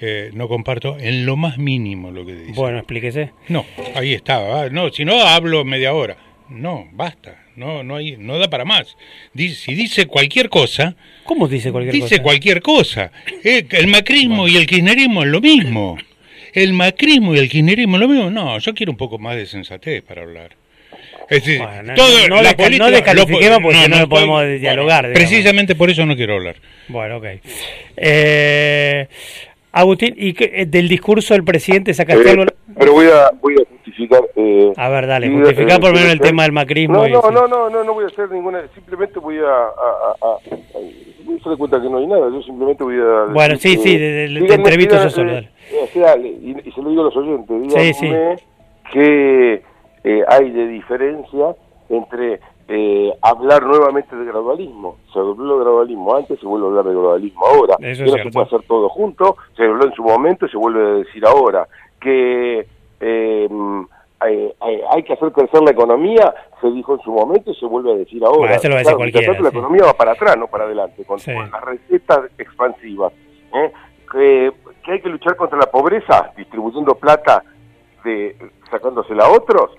C: eh, no comparto en lo más mínimo lo que dice.
B: Bueno, explíquese.
C: No, ahí estaba. No, si no hablo media hora. No, basta. No, no hay, no da para más. Dice, si dice cualquier cosa.
B: ¿Cómo dice cualquier
C: cosa? Dice cualquier cosa. Eh, el macrismo y el kirchnerismo es lo mismo. El macrismo y el kirchnerismo es lo mismo. No, yo quiero un poco más de sensatez para hablar.
B: Es decir, todo, no, la política, descalifiquemos porque no, podemos dialogar.
C: precisamente por eso no quiero hablar.
B: Bueno, ok. Eh, Agustín, ¿y qué, del discurso del presidente sacaste
G: eh,
B: algo?
G: Pero voy a, voy a justificar.
B: Eh, a ver, dale, justificar por lo menos el tema del macrismo.
G: No, no, no, no, no, no voy a hacer ninguna. Simplemente voy a. a, a, a voy a hacer cuenta que no hay nada. Yo simplemente voy a.
B: Bueno, sí, sí, te entrevisto eso solo.
G: Dale. Y, y, se lo digo a los oyentes. Díganme sí, sí. que eh, hay de diferencia entre eh, hablar nuevamente de gradualismo. Se habló de gradualismo antes, se vuelve a hablar de gradualismo ahora. Eso no se puede hacer todo junto, se habló en su momento y se vuelve a decir ahora. Que eh, hay, que hacer crecer la economía, se dijo en su momento y se vuelve a decir ahora.
B: Bueno, lo cualquiera,
G: la economía va para atrás, no para adelante, con, las recetas expansivas. ¿eh? Que, que hay que luchar contra la pobreza, distribuyendo plata de sacándosela a otros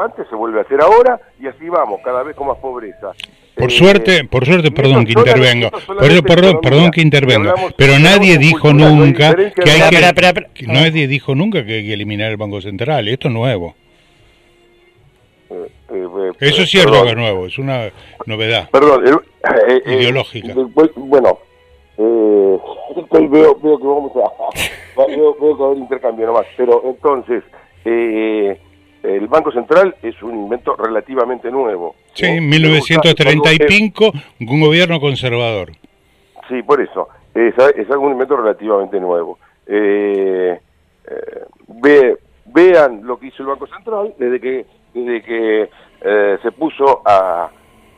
G: antes, se vuelve a hacer ahora y así vamos, cada vez con más pobreza.
C: Por eh, suerte, por suerte, perdón que intervengo. Por eso, perdón, perdón que intervengo. Pero nadie dijo nunca que hay que, nadie dijo nunca que hay que eliminar el Banco Central. Esto es nuevo.
G: Eh,
C: Eso sí es algo nuevo, es una novedad.
G: Perdón,
C: ideológica.
G: bueno, veo, veo que vamos a veo, veo que va a haber intercambio nomás, pero entonces el Banco Central es un invento relativamente nuevo.
C: Sí, en 1935, un gobierno conservador.
G: Sí, por eso. Es, es algún invento relativamente nuevo. Eh, ve, vean lo que hizo el Banco Central desde que, desde que eh, se puso a,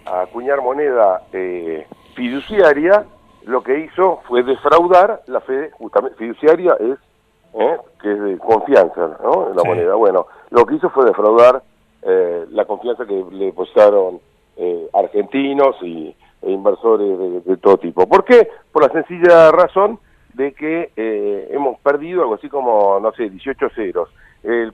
G: a acuñar moneda eh, fiduciaria, lo que hizo fue defraudar la fe, justamente, fiduciaria es ¿eh? que es de confianza ¿no? en la moneda. Bueno, lo que hizo fue defraudar eh, la confianza que le depositaron eh, argentinos y, e inversores de, de, todo tipo. ¿Por qué? Por la sencilla razón de que eh, hemos perdido algo así como, no sé, 18 ceros.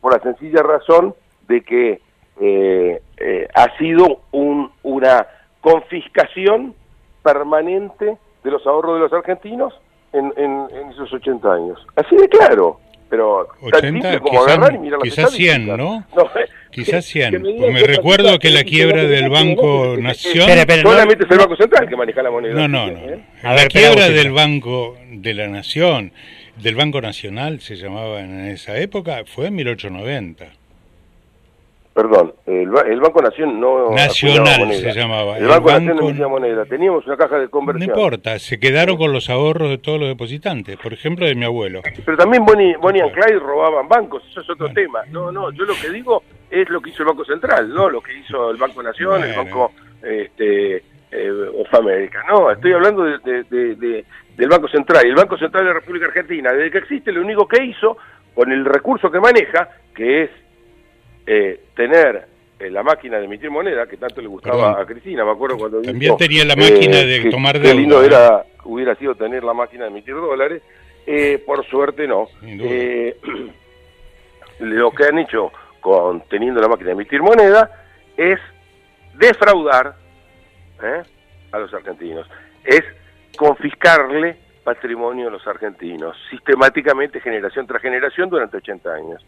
G: por la sencilla razón de que eh, eh, ha sido un, una confiscación permanente de los ahorros de los argentinos en, en, en esos 80 años. Así de claro pero
C: 80, como quizás, agarrar y mirar quizás 100, ¿no? no quizás 100. me, me recuerdo que la quiebra del Banco Nación...
G: Solamente es el Banco Central que maneja la moneda.
C: No, no, no. ¿eh? A la quiebra del Banco de la Nación, del Banco Nacional se llamaba en esa época, fue en 1890.
G: Perdón, el, el, Banco Nación no...
C: Nacional se llamaba.
G: El, el Banco, Nación no moneda. Teníamos una caja de conversión.
C: No importa, se quedaron con los ahorros de todos los depositantes, por ejemplo, de mi abuelo.
G: Pero también Bonnie, Bonnie and Clyde robaban bancos, eso es otro bueno. tema. No, no, yo lo que digo es lo que hizo el Banco Central, no lo que hizo el Banco Nación, bueno. el Banco este, eh, of America. No, estoy hablando de, de, de, de, del Banco Central. Y el Banco Central de la República Argentina, desde que existe, lo único que hizo, con el recurso que maneja, que es eh, tener eh, la máquina de emitir moneda, que tanto le gustaba
C: Perdón.
G: a Cristina, me acuerdo cuando
C: También
G: dijo,
C: tenía la máquina
G: eh,
C: de
G: que,
C: tomar
G: Qué lindo
C: deuda.
G: era, hubiera sido tener la máquina de emitir dólares, eh, por suerte no. Eh, lo que han hecho con teniendo la máquina de emitir moneda es defraudar ¿eh? a los argentinos, es confiscarle patrimonio de los argentinos, sistemáticamente, generación tras generación, durante 80 años.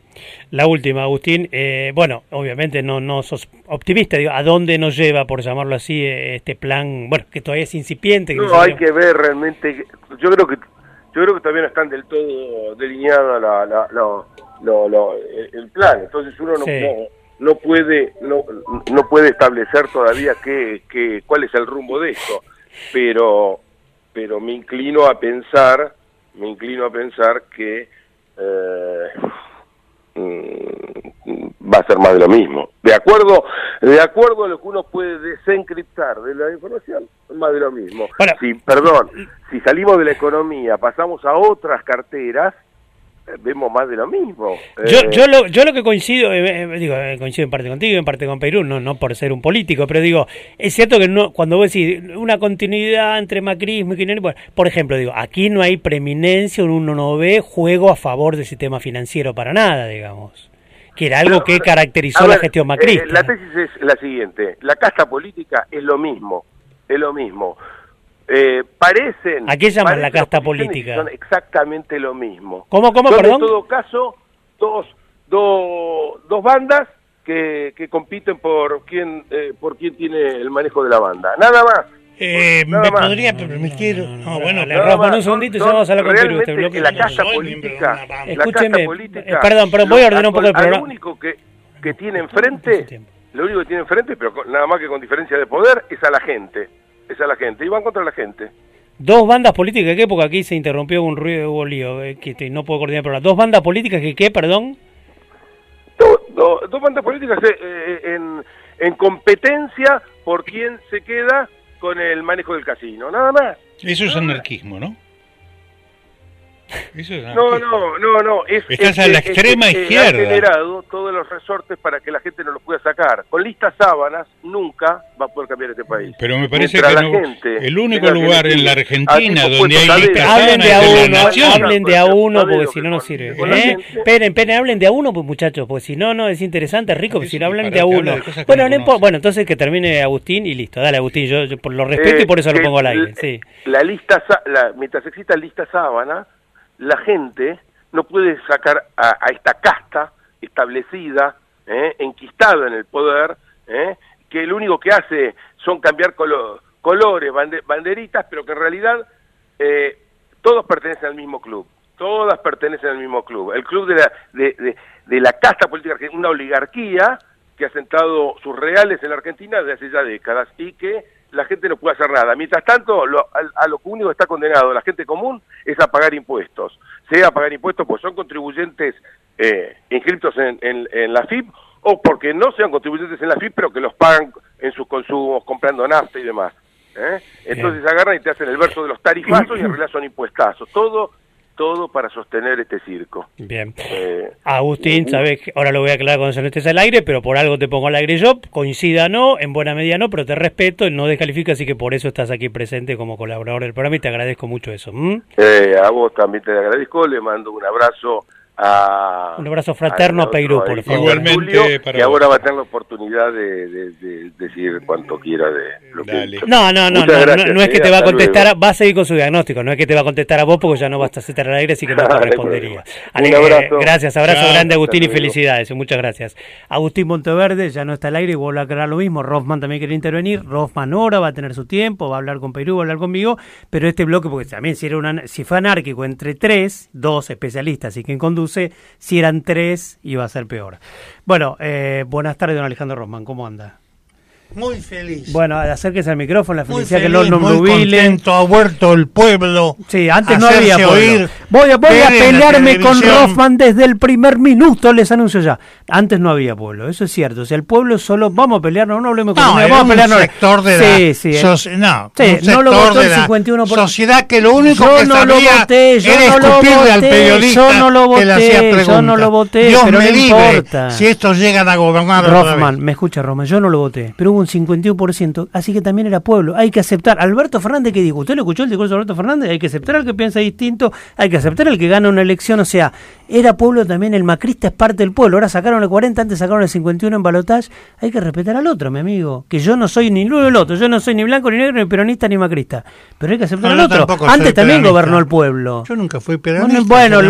B: La última, Agustín. Eh, bueno, obviamente no, no sos optimista. Digo, ¿A dónde nos lleva, por llamarlo así, este plan? Bueno, que todavía es incipiente. Que
G: no, hay que ver realmente. Yo creo que yo creo que todavía no están del todo delineada la, la, la, lo, el plan. Entonces uno no, sí. no, no, puede no, no puede establecer todavía qué, qué, cuál es el rumbo de esto. Pero pero me inclino a pensar, me inclino a pensar que eh, va a ser más de lo mismo. De acuerdo, de acuerdo a lo que uno puede desencriptar de la información, más de lo mismo.
B: Bueno,
G: si, perdón, si salimos de la economía, pasamos a otras carteras, vemos más de lo mismo.
B: Yo, eh, yo, lo, yo lo que coincido, eh, digo, eh, coincido en parte contigo, en parte con Perú, no, no por ser un político, pero digo, es cierto que no, cuando vos decís una continuidad entre macrismo y kirchnerismo, bueno, por ejemplo, digo, aquí no hay preeminencia, uno no ve juego a favor del sistema financiero para nada, digamos. Que era algo que caracterizó ver, la gestión macrista.
G: la tesis es la siguiente, la casta política es lo mismo, es lo mismo. Eh, parecen...
B: ¿A qué llaman la casta política?
G: Son exactamente lo mismo.
B: ¿Cómo, cómo,
G: son,
B: perdón?
G: en todo caso, dos, dos, dos bandas que, que compiten por quién, eh, por quién tiene el manejo de la banda. Nada más.
L: Eh,
G: Nada
L: me
G: más.
L: podría permitir. No, no, bueno,
B: le robo un segundito y ya vamos a la computer. Usted bloque.
G: La casta política.
B: Escúcheme,
G: la política,
B: eh, perdón, pero voy a ordenar un poco el programa.
G: Lo único que, que tiene enfrente, lo único que tiene enfrente, pero con, nada más que con diferencia de poder, es a la gente es a la gente, y van contra la gente.
B: Dos bandas políticas, ¿qué? Porque aquí se interrumpió un ruido, hubo lío, eh, que no puedo coordinar programa. ¿Dos bandas políticas que qué, perdón?
G: Do, do, dos bandas políticas eh, eh, en, en competencia por quién se queda con el manejo del casino, nada más.
C: Eso es anarquismo, ¿no?
G: Eso es no, no, no, no. Es,
C: Estás
G: es,
C: a la extrema
G: es,
C: izquierda.
G: Ha generado todos los resortes para que la gente no los pueda sacar. Con listas sábanas nunca va a poder cambiar este país.
C: Pero me parece
G: Mientras
C: que no,
G: gente,
C: el único lugar en la Argentina donde hay listas
B: hablen de a
C: sábanas
B: uno,
C: es la nación.
B: hablen de a uno porque si no no sirve. ¿Eh? Esperen, esperen, hablen de a uno pues muchachos, porque si no no es interesante, rico, pero si no hablan de a uno.
C: De
B: bueno,
C: no
B: no bueno, entonces que termine Agustín y listo. Dale Agustín, yo, yo por lo respeto
G: Eh,
B: y por eso lo pongo al aire, sí.
G: La lista, la, mientras exista lista sábana, la gente no puede sacar a, a esta casta establecida, eh, enquistada en el poder, ¿eh? que lo único que hace son cambiar colores, banderitas, pero que en realidad eh, todos pertenecen al mismo club. Todas pertenecen al mismo club. El club de la, de, de, la casta política, una oligarquía que ha sentado sus reales en la Argentina desde hace ya décadas y que la gente no puede hacer nada. Mientras tanto, lo, a, lo único que está condenado la gente común es a pagar impuestos. Sea a pagar impuestos pues son contribuyentes eh, inscritos en, en, la FIP o porque no sean contribuyentes en la FIP pero que los pagan en sus consumos comprando nafta y demás. ¿eh? Entonces agarran y te hacen el verso de los tarifazos y en realidad son impuestazos. Todo todo para sostener este circo.
B: Bien. Eh, Agustín, sabes, ahora lo voy a aclarar cuando se no estés al aire, pero por algo te pongo al aire yo, coincida no, en buena medida no, pero te respeto, no descalifica, así que por eso estás aquí presente como colaborador del programa y te agradezco mucho eso.
G: Eh, a vos también te agradezco, le mando un abrazo
B: un abrazo fraterno a, Peirú, por favor.
G: Igualmente, y ahora va a tener la oportunidad de, decir cuanto quiera de lo que
B: No, no, no, no, es que te va a contestar, va a seguir con su diagnóstico, no es que te va a contestar a vos porque ya no vas a estar al aire, así que no te respondería. un abrazo. Gracias, abrazo grande Agustín y felicidades, muchas gracias. Agustín Monteverde ya no está al aire y vuelve a aclarar lo mismo, Rothman también quiere intervenir, Rothman ahora va a tener su tiempo, va a hablar con Perú, va a hablar conmigo, pero este bloque, porque también si, era una, si fue anárquico entre tres, dos especialistas y quien conduce, si eran tres, iba a ser peor. Bueno, eh, buenas tardes, don Alejandro Rosman, ¿cómo anda?
L: Muy feliz.
B: Bueno, acérquese al micrófono, la felicidad
L: que los Muy contento, ha vuelto el pueblo.
B: Sí, antes no había pueblo. voy a, voy a pelearme con Rothman desde el primer minuto, les anuncio ya. Antes no había pueblo, eso es cierto. O sea, el pueblo solo, vamos a pelearnos, no hablemos con
L: no,
B: vamos a
L: pelearnos. sector de
B: sí, sí,
L: no,
B: sí, no lo votó el 51%.
L: Sociedad que lo único que
B: no
L: sabía
B: lo voté, yo
L: era
B: no lo
L: voté, al periodista
B: yo no lo voté. Yo no lo voté,
L: Dios
B: pero
L: me
B: no
L: libre
B: importa.
L: si estos llegan a gobernar
B: Rothman, me escucha Rothman, yo no lo voté, pero hubo un 51% así que también era pueblo. Hay que aceptar. Alberto Fernández, ¿qué dijo? ¿Usted lo escuchó el discurso de Alberto Fernández? Hay que aceptar al que piensa distinto, hay que aceptar al que gana una elección. O sea, era pueblo también, el macrista es parte del pueblo. Ahora sacaron el 40, antes sacaron el 51 en balotaje. Hay que respetar al otro, mi amigo. Que yo no soy ni uno el otro. Yo no soy ni blanco, ni negro, ni peronista, ni macrista. Pero hay que aceptar al otro. Antes también gobernó el pueblo.
L: Yo nunca fui peronista.
B: Bueno,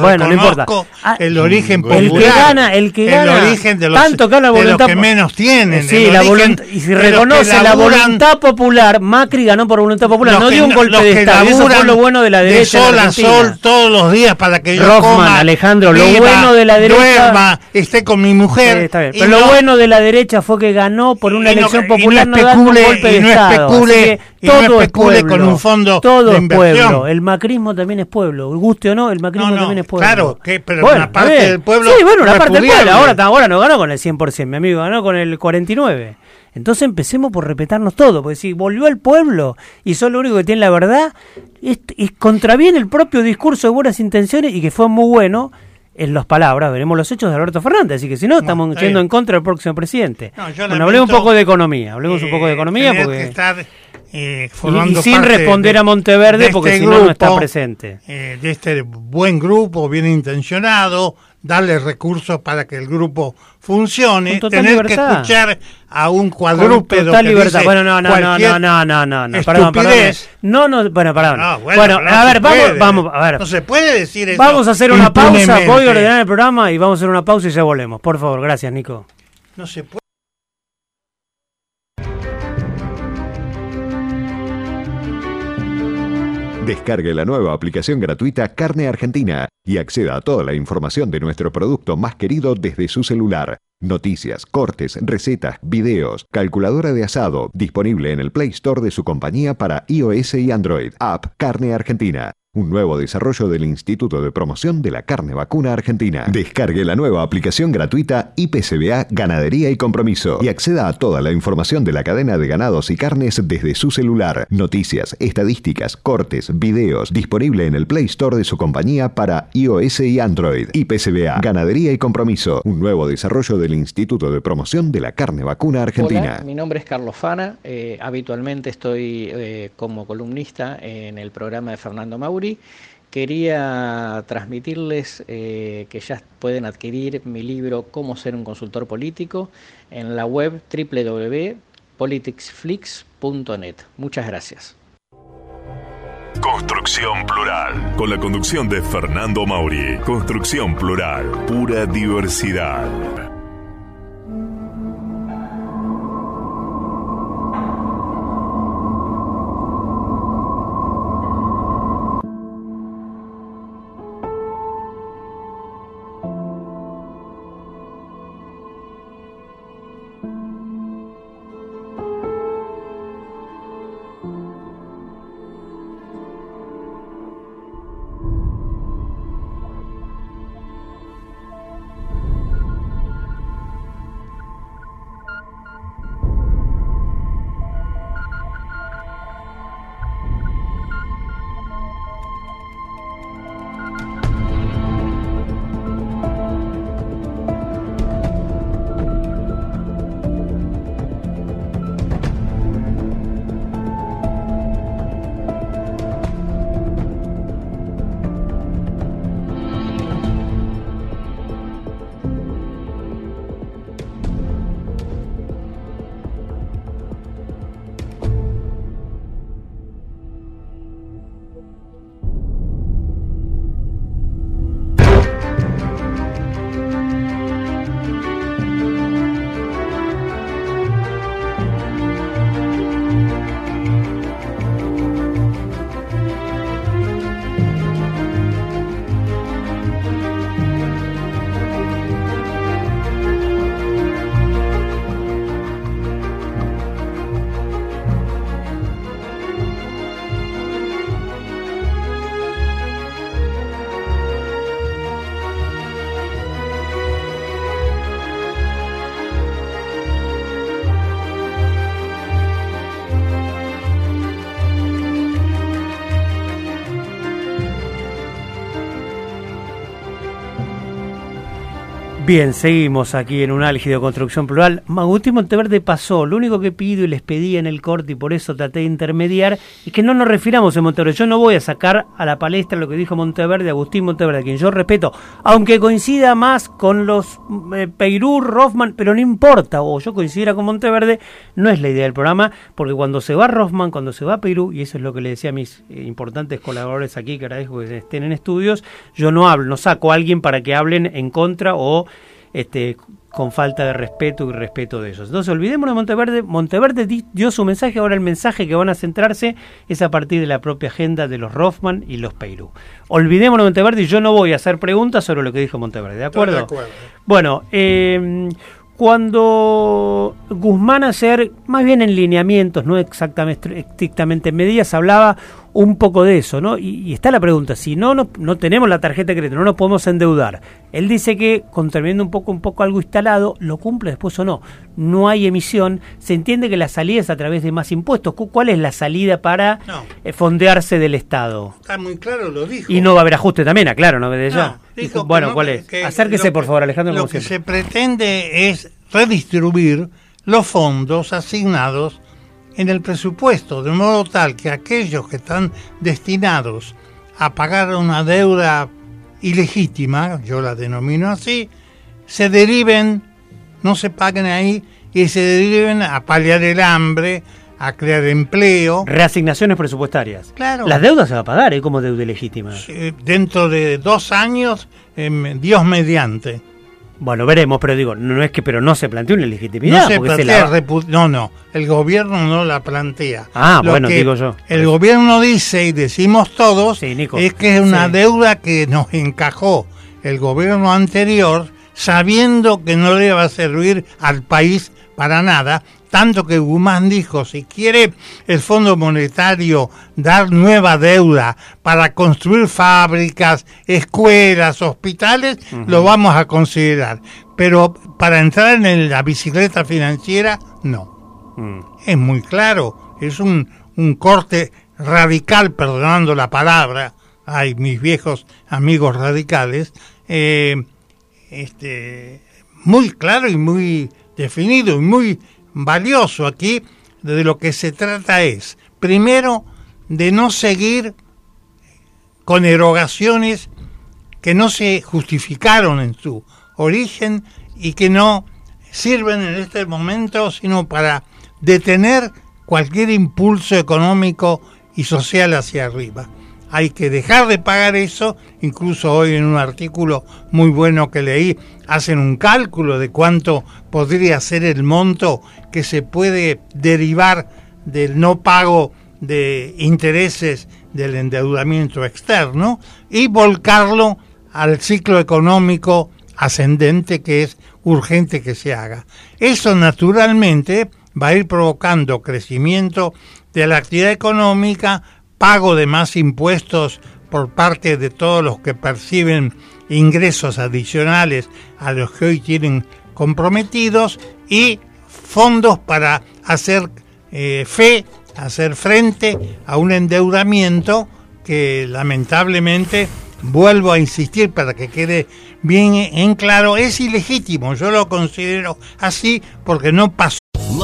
B: bueno, no importa.
L: Ah, el origen popular.
B: El que gana, el que gana.
L: El origen de los,
B: tanto que, la voluntad,
L: que menos tienen.
B: Sí, la voluntad. Y si reconoce la voluntad popular, Macri ganó por voluntad popular. no dio un golpe de Estado. Eso fue lo bueno de la derecha.
L: De sol a sol todos los días para que yo coma,
B: Alejandro, lo bueno de la derecha.
L: Duerma, esté con mi mujer.
B: Pero lo bueno de la derecha fue que ganó por una elección popular, no, dando un golpe de Estado.
L: Especule, todo es pueblo. con un fondo
B: todo es pueblo. El macrismo también es pueblo. Guste o no, el macrismo también es pueblo.
L: Claro, que, pero una parte del pueblo.
B: Sí, bueno, una parte del pueblo. Ahora, ahora no ganó con el 100%, mi amigo, ganó con el 49%. Entonces empecemos por respetarnos todo, porque si volvió al pueblo y son lo único que tiene la verdad, es, contraviene el propio discurso de buenas intenciones y que fue muy bueno en las palabras, veremos los hechos de Alberto Fernández, así que si no, estamos yendo en contra del próximo presidente. bueno, hablemos un poco de economía, hablemos un poco de economía porque...
L: Eh,
B: y, sin responder a Monteverde porque este si no no está presente.
L: Eh, de este buen grupo, bien intencionado, darle recursos para que el grupo funcione, tener que escuchar a un cuadrúpedo
B: total libertad. bueno, no, no, no, no, no, no, no, no, perdón, perdón. No, no, bueno, perdón. No, bueno, a ver, vamos, vamos, a ver.
L: No se puede decir eso.
B: Vamos a hacer una pausa, voy a ordenar el programa y vamos a hacer una pausa y ya volvemos. Por favor, gracias, Nico.
L: No se puede.
M: Descargue la nueva aplicación gratuita Carne Argentina y acceda a toda la información de nuestro producto más querido desde su celular. Noticias, cortes, recetas, videos, calculadora de asado, disponible en el Play Store de su compañía para iOS y Android. App Carne Argentina. Un nuevo desarrollo del Instituto de Promoción de la Carne Vacuna Argentina. Descargue la nueva aplicación gratuita IPCBA Ganadería y Compromiso y acceda a toda la información de la cadena de ganados y carnes desde su celular. Noticias, estadísticas, cortes, videos, disponible en el Play Store de su compañía para iOS y Android. IPCBA Ganadería y Compromiso. Un nuevo desarrollo del Instituto de Promoción de la Carne Vacuna Argentina.
N: Hola, mi nombre es Carlos Fana. Eh, habitualmente estoy eh, como columnista en el programa de Fernando Mauri Quería transmitirles eh, que ya pueden adquirir mi libro Cómo ser un consultor político en la web www.politicsflix.net. Muchas gracias.
O: Construcción Plural, con la conducción de Fernando Mauri. Construcción Plural, pura diversidad.
B: Bien, seguimos aquí en un álgido construcción plural. Agustín Monteverde pasó. Lo único que pido y les pedí en el corte y por eso traté de intermediar es que no nos refiramos a Monteverde. Yo no voy a sacar a la palestra lo que dijo Monteverde, Agustín Monteverde, a quien yo respeto, aunque coincida más con los eh, Peirú, Rothman, pero no importa, o yo coincidiera con Monteverde, no es la idea del programa, porque cuando se va Rothman, cuando se va Peirú, y eso es lo que le decía a mis eh, importantes colaboradores aquí, que agradezco que estén en estudios, yo no hablo, no saco a alguien para que hablen en contra o este, con falta de respeto y respeto de ellos. Entonces, olvidemos de Monteverde. Monteverde dio su mensaje, ahora el mensaje que van a centrarse es a partir de la propia agenda de los Rothman y los Peirú. Olvidemos de Monteverde y yo no voy a hacer preguntas sobre lo que dijo Monteverde, ¿de acuerdo? De acuerdo. Bueno, eh, cuando Guzmán hacer, más bien en lineamientos, no exactamente estrictamente en medidas, hablaba un poco de eso, ¿no? Y, está la pregunta, si no, no, no tenemos la tarjeta de crédito, no nos podemos endeudar. Él dice que, contraviendo un poco, un poco algo instalado, lo cumple después o no. No hay emisión, se entiende que la salida es a través de más impuestos. ¿Cuál es la salida para eh, fondearse del Estado?
L: Está muy claro, lo dijo.
B: Y no va a haber ajuste también, aclaro, ¿no? De no, bueno, ¿cuál es? Acérquese, por favor, Alejandro.
L: Lo que se pretende es redistribuir los fondos asignados en el presupuesto, de modo tal que aquellos que están destinados a pagar una deuda ilegítima, yo la denomino así, se deriven, no se paguen ahí y se deriven a paliar el hambre, a crear empleo.
B: Reasignaciones presupuestarias.
L: Claro.
B: Las deudas se va a pagar ¿eh? como deuda ilegítima.
L: dentro de dos años, em, Dios mediante.
B: Bueno, veremos, pero digo, no es que pero no se plantea una legitimidad.
L: No se plantea, no, no, el gobierno no la plantea.
B: Ah, bueno, digo yo.
L: El gobierno dice, y decimos todos, es que es una deuda que nos encajó el gobierno anterior, sabiendo que no le va a servir al país para nada, tanto que Guzmán dijo, si quiere el Fondo Monetario dar nueva deuda para construir fábricas, escuelas, hospitales, lo vamos a considerar. Pero para entrar en la bicicleta financiera, no. Mm. Es muy claro, es un, un corte radical, perdonando la palabra, hay mis viejos amigos radicales, eh, este, muy claro y muy definido y muy valioso aquí, de lo que se trata es, primero, de no seguir con erogaciones que no se justificaron en su origen y que no sirven en este momento sino para detener cualquier impulso económico y social hacia arriba. Hay que dejar de pagar eso, incluso hoy en un artículo muy bueno que leí hacen un cálculo de cuánto podría ser el monto que se puede derivar del no pago de intereses del endeudamiento externo y volcarlo al ciclo económico ascendente que es urgente que se haga. Eso naturalmente va a ir provocando crecimiento de la actividad económica, pago de más impuestos por parte de todos los que perciben ingresos adicionales a los que hoy tienen comprometidos y fondos para hacer eh, fe, hacer frente a un endeudamiento que lamentablemente, vuelvo a insistir para que quede bien en claro, es ilegítimo. Yo lo considero así porque no pasó.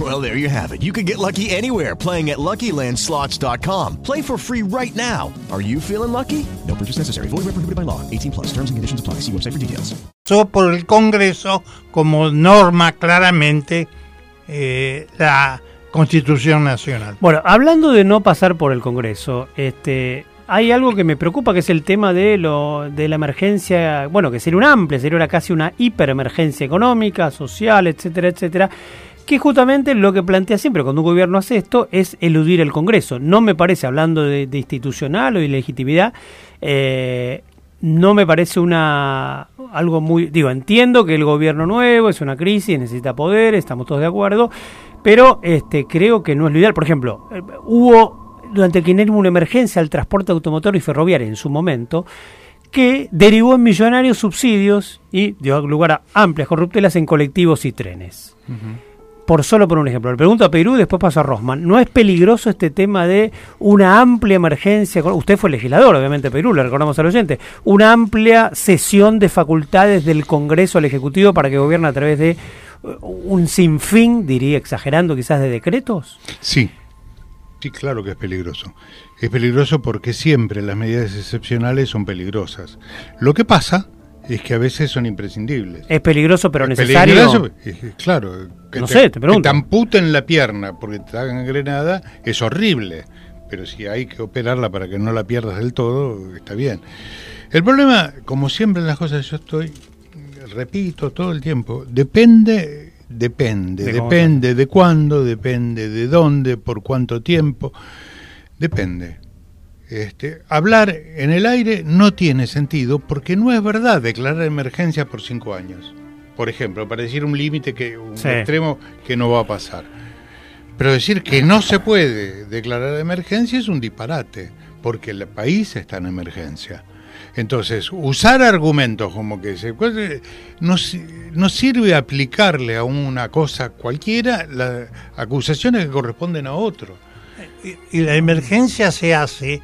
H: Well, there you have it. You can get lucky anywhere playing at LuckyLandSlots.com. Play for free right now. Are you feeling lucky? No purchase necessary. Void where prohibited by law. 18 plus. Terms and conditions apply. See website for details.
L: So por el Congreso como norma claramente eh, la Constitución Nacional.
B: Bueno, hablando de no pasar por el Congreso, este, hay algo que me preocupa que es el tema de lo de la emergencia, bueno, que sería una amplia, sería casi una hiperemergencia económica, social, etcétera, etcétera, que justamente lo que plantea siempre cuando un gobierno hace esto es eludir el Congreso. No me parece, hablando de, institucional o de legitimidad, eh, no me parece una algo muy digo entiendo que el gobierno nuevo es una crisis necesita poder estamos todos de acuerdo pero este, creo que no es lo ideal. Por ejemplo, eh, hubo durante el kirchnerismo una emergencia al transporte automotor y ferroviario en su momento, que derivó en millonarios subsidios y dio lugar a amplias corruptelas en colectivos y trenes. Por solo por un ejemplo. Le pregunto a Perú después paso a Rosman. ¿No es peligroso este tema de una amplia emergencia? Usted fue legislador, obviamente, Perú, le recordamos al oyente. Una amplia cesión de facultades del Congreso al Ejecutivo para que gobierne a través de uh, un sinfín, diría exagerando quizás, de decretos?
C: Sí, sí, claro que es peligroso. Es peligroso porque siempre las medidas excepcionales son peligrosas. Lo que pasa es que a veces son imprescindibles.
B: Es peligroso pero necesario.
C: claro,
B: que, no te, sé, te, pregunto.
C: que te amputen la pierna porque te hagan granada es horrible, pero si hay que operarla para que no la pierdas del todo, está bien. El problema, como siempre en las cosas yo estoy, repito todo el tiempo, depende, depende, depende de cuándo, depende de dónde, por cuánto tiempo. Depende. Este, hablar en el aire no tiene sentido porque no es verdad declarar emergencia por cinco años. Por ejemplo, para decir un límite que un extremo que no va a pasar. Pero decir que no se puede declarar emergencia es un disparate, porque el país está en emergencia. Entonces, usar argumentos como que se no, no sirve aplicarle a una cosa cualquiera las acusaciones que corresponden a otro
L: y, la emergencia se hace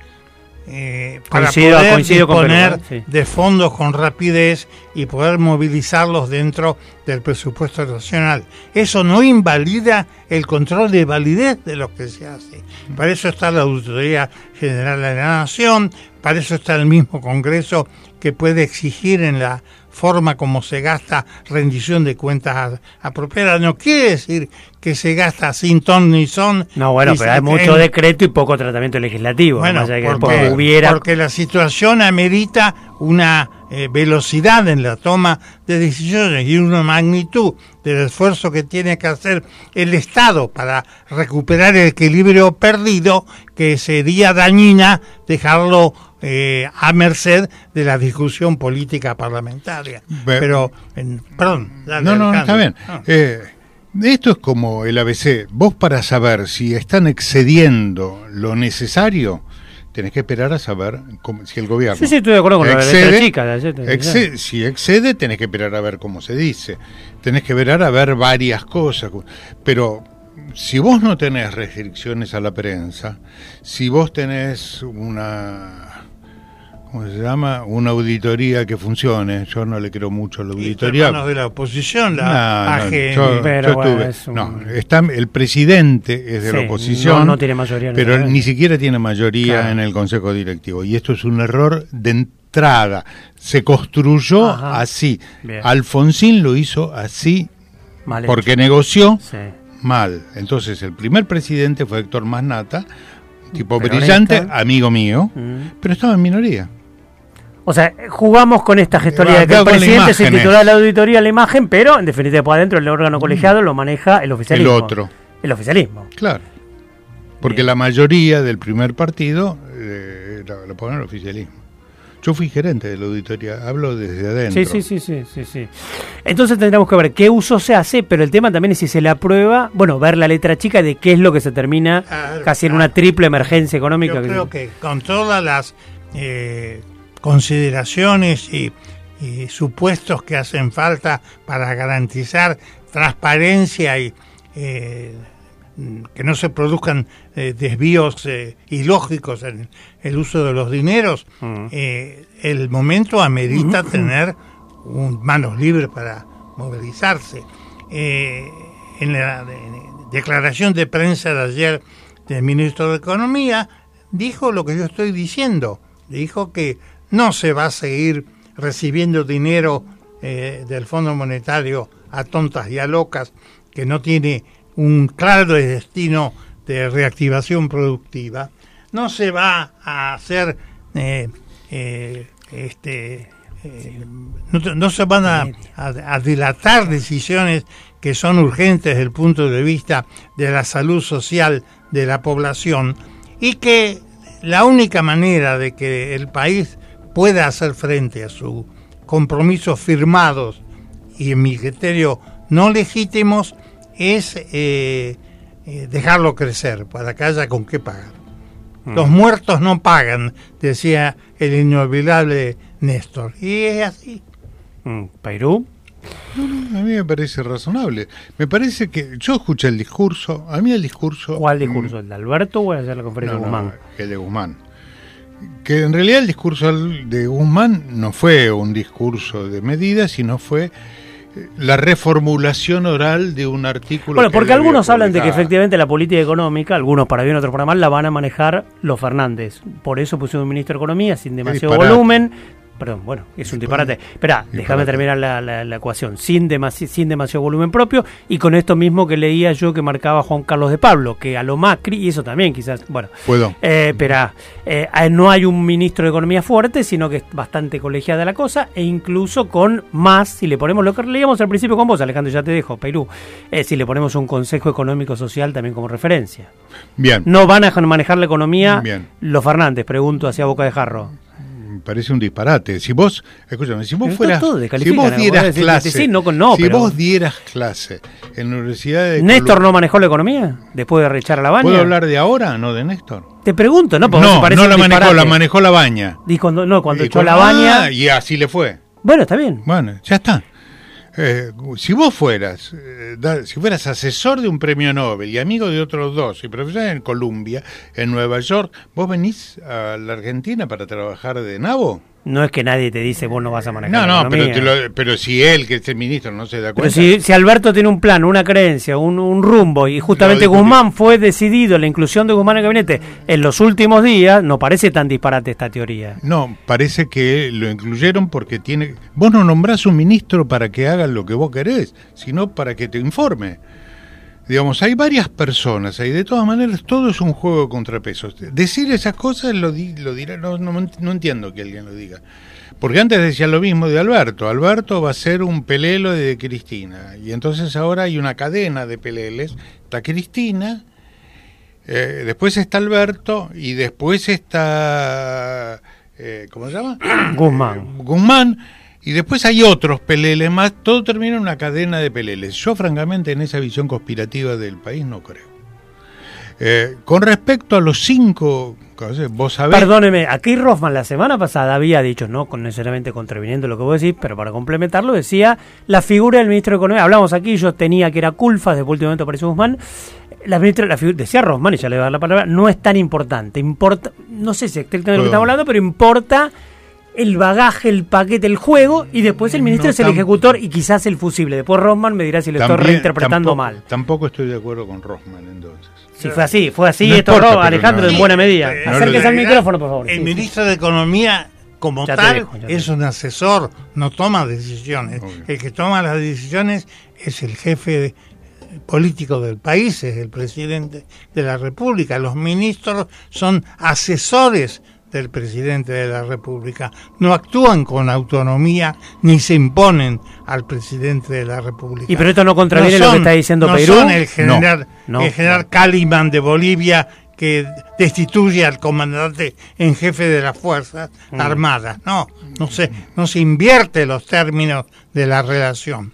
L: eh, para poder disponer de fondos con rapidez y poder movilizarlos dentro del presupuesto nacional. Eso no invalida el control de validez de lo que se hace. Para eso está la Auditoría General de la Nación, para eso está el mismo Congreso que puede exigir en la forma como se gasta rendición de cuentas apropiada. No quiere decir que se gasta sin ton ni son.
B: No, bueno, pero hay mucho decreto y poco tratamiento legislativo.
L: Bueno, porque, hubiera... porque la situación amerita una eh, velocidad en la toma de decisiones y una magnitud del esfuerzo que tiene que hacer el Estado para recuperar el equilibrio perdido que sería dañina dejarlo eh, a merced de la discusión política parlamentaria. Pero, perdón.
C: no, no, está bien. Ah. Eh, esto es como el ABC. Vos para saber si están excediendo lo necesario, tenés que esperar a saber si el gobierno.
B: Sí, sí, estoy de acuerdo con
C: excede,
B: la chica.
C: si excede, tenés que esperar a ver cómo se dice. Tenés que esperar a ver varias cosas. Pero si vos no tenés restricciones a la prensa, si vos tenés una ¿cómo se llama? Una auditoría que funcione. Yo no le creo mucho a la auditoría.
L: de la oposición, la
C: no, está, el presidente es de la oposición,
B: no, tiene mayoría
C: pero ni siquiera tiene mayoría en el Consejo Directivo. Y esto es un error de entrada. Se construyó así. Alfonsín lo hizo así porque negoció mal. Entonces el primer presidente fue Héctor Masnata, tipo brillante, amigo mío, mm. pero estaba en minoría.
B: O sea, jugamos con esta gestoría de que el presidente se titular la auditoría la imagen, pero en definitiva por adentro el órgano colegiado lo maneja el oficialismo.
C: El otro.
B: El oficialismo.
C: Claro. Porque la mayoría del primer partido eh, lo, pone el oficialismo. Yo fui gerente de la auditoría, hablo desde adentro.
B: Sí, sí, sí, sí, sí, Entonces tendremos que ver qué uso se hace, pero el tema también es si se le aprueba, bueno, ver la letra chica de qué es lo que se termina casi en una triple emergencia económica.
L: Yo creo que con todas las eh, consideraciones y, supuestos que hacen falta para garantizar transparencia y eh, que no se produzcan eh, desvíos eh, ilógicos en el uso de los dineros, mm. el momento amerita tener manos libres para movilizarse. en la declaración de prensa de ayer del ministro de Economía, dijo lo que yo estoy diciendo. Dijo que no se va a seguir recibiendo dinero eh, del Fondo Monetario a tontas y a locas, que no tiene un claro destino de reactivación productiva. No se va a hacer, eh, eh, este, no, se van a, a dilatar decisiones que son urgentes desde el punto de vista de la salud social de la población y que la única manera de que el país pueda hacer frente a sus compromisos firmados y en mi criterio no legítimos es eh, eh, dejarlo crecer para que haya con qué pagar. Mm. Los muertos no pagan, decía el inolvidable Néstor. Y es así.
B: Mm, ¿Perú?
C: a mí me parece razonable. Me parece que yo escuché el discurso, a mí el discurso...
B: ¿Cuál discurso? ¿El de Alberto o el de la conferencia de Guzmán?
C: el de Guzmán. Que en realidad el discurso de Guzmán no fue un discurso de medidas, sino fue la reformulación oral de un artículo.
B: Bueno, porque algunos hablan de que efectivamente la política económica, algunos para bien, otros para mal, la van a manejar los Fernández. Por eso puso un ministro de Economía sin demasiado volumen, Perdón, bueno, es un disparate. Espera, déjame terminar la, la, ecuación. Sin, sin demasiado volumen propio y con esto mismo que leía yo que marcaba Juan Carlos de Pablo, que a lo Macri, y eso también quizás, bueno.
C: Puedo.
B: Eh, espera, eh, no hay un ministro de Economía fuerte, sino que es bastante colegiada la cosa e incluso con más, si le ponemos lo que leíamos al principio con vos, Alejandro, ya te dejo, Perú, eh, si le ponemos un Consejo Económico Social también como referencia.
C: Bien.
B: No van a manejar la economía los Fernández, pregunto hacia Boca de Jarro
C: parece un disparate. Si vos, escúchame, si vos fueras, si vos dieras clase, si vos dieras clase en la Universidad de
B: ¿Néstor no manejó la economía después de rechar a la baña?
C: ¿Puedo hablar de ahora, no de Néstor?
B: Te pregunto, ¿no?
C: Porque no, parece no la manejó, la manejó la baña.
B: Y cuando, no, cuando echó la baña...
C: Ah, y así le fue.
B: Bueno, está bien.
C: Bueno, ya está. Eh, si vos fueras, eh, si fueras asesor de un premio Nobel y amigo de otros dos y profesor en Columbia, en Nueva York, ¿vos venís a la Argentina para trabajar de nabo?
B: No es que nadie te dice vos no vas a manejar.
C: No, no, pero, pero, si él, que es el ministro, no se da cuenta.
B: Pero si, Alberto tiene un plan, una creencia, un, rumbo, y justamente Guzmán fue decidido la inclusión de Guzmán en el gabinete en los últimos días, no parece tan disparate esta teoría.
C: No, parece que lo incluyeron porque tiene. Vos no nombrás un ministro para que haga lo que vos querés, sino para que te informe. Digamos, hay varias personas ahí, de todas maneras, todo es un juego de contrapesos. Decir esas cosas lo, lo dirá, no, no, entiendo que alguien lo diga. Porque antes decía lo mismo de Alberto. Alberto va a ser un pelelo de Cristina. Y entonces ahora hay una cadena de peleles. Está Cristina, eh, después está Alberto y después está... Eh, ¿Cómo se llama?
B: Guzmán.
C: Guzmán y después hay otros peleles más, todo termina en una cadena de peleles. Yo francamente en esa visión conspirativa del país no creo. Eh, con respecto a los cinco, vos sabés...
B: Perdóneme, aquí Rothman la semana pasada había dicho, no necesariamente contraviniendo lo que vos decís, pero para complementarlo decía la figura del ministro de Economía. Hablamos aquí, yo tenía que era Culfas, después último momento apareció Guzmán. La ministra, la figura, decía Rothman, y ya le voy a dar la palabra, no es tan importante. Importa, no sé si exactamente lo que estamos hablando, pero importa el bagaje, el paquete, el juego, y después el ministro es el ejecutor y quizás el fusible. Después Rosman me dirá si lo estoy reinterpretando mal.
C: Tampoco estoy de acuerdo con Rosman entonces.
B: Si fue así, fue así, esto Alejandro, en buena medida. Acérquese al micrófono, por favor.
L: El ministro de Economía, como tal, es un asesor, no toma decisiones. El que toma las decisiones es el jefe político del país, es el presidente de la República. Los ministros son asesores del presidente de la República. No actúan con autonomía ni se imponen al presidente de la República.
B: ¿Y pero esto no contraviene lo que está diciendo
L: no
B: Perú?
L: Son el general, el general Caliman de Bolivia que destituye al comandante en jefe de las Fuerzas mm. Armadas. No, no se, no se invierte los términos de la relación.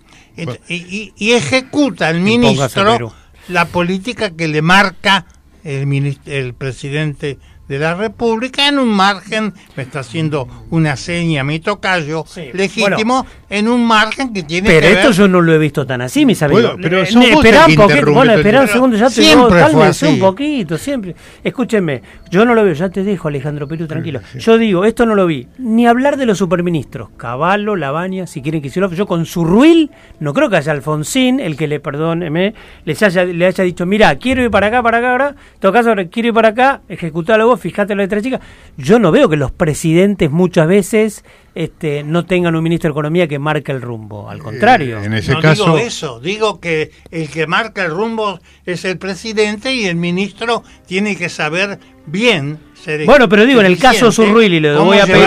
L: Y, y, ejecuta el ministro la política que le marca el, el presidente de la República en un margen, me está haciendo una seña mi tocayo legítimo, en un margen que tiene
B: pero
L: que
B: esto yo no lo he visto tan así, mis amigos.
C: pero eh, espera un poquito,
B: bueno, espera un segundo, ya te digo, cálmense un poquito, siempre. Escúchenme, yo no lo veo, ya te dejo Alejandro Perú, tranquilo. Yo digo, esto no lo vi, ni hablar de los superministros, Caballo, Labaña, si quieren que se lo yo con su ruil, no creo que haya Alfonsín, el que le, perdóneme, les haya, le haya dicho, mira, quiero ir para acá, para acá, ahora, todo caso, quiero ir para acá, ejecutarlo vos, fíjate la letra chica. Yo no veo que los presidentes muchas veces este, no tengan un ministro de Economía que marque el rumbo. Al contrario.
L: en ese no caso... digo eso, digo que el que marca el rumbo es el presidente y el ministro tiene que saber bien
B: bueno, pero digo, en el caso Surruil, y le voy a Perú,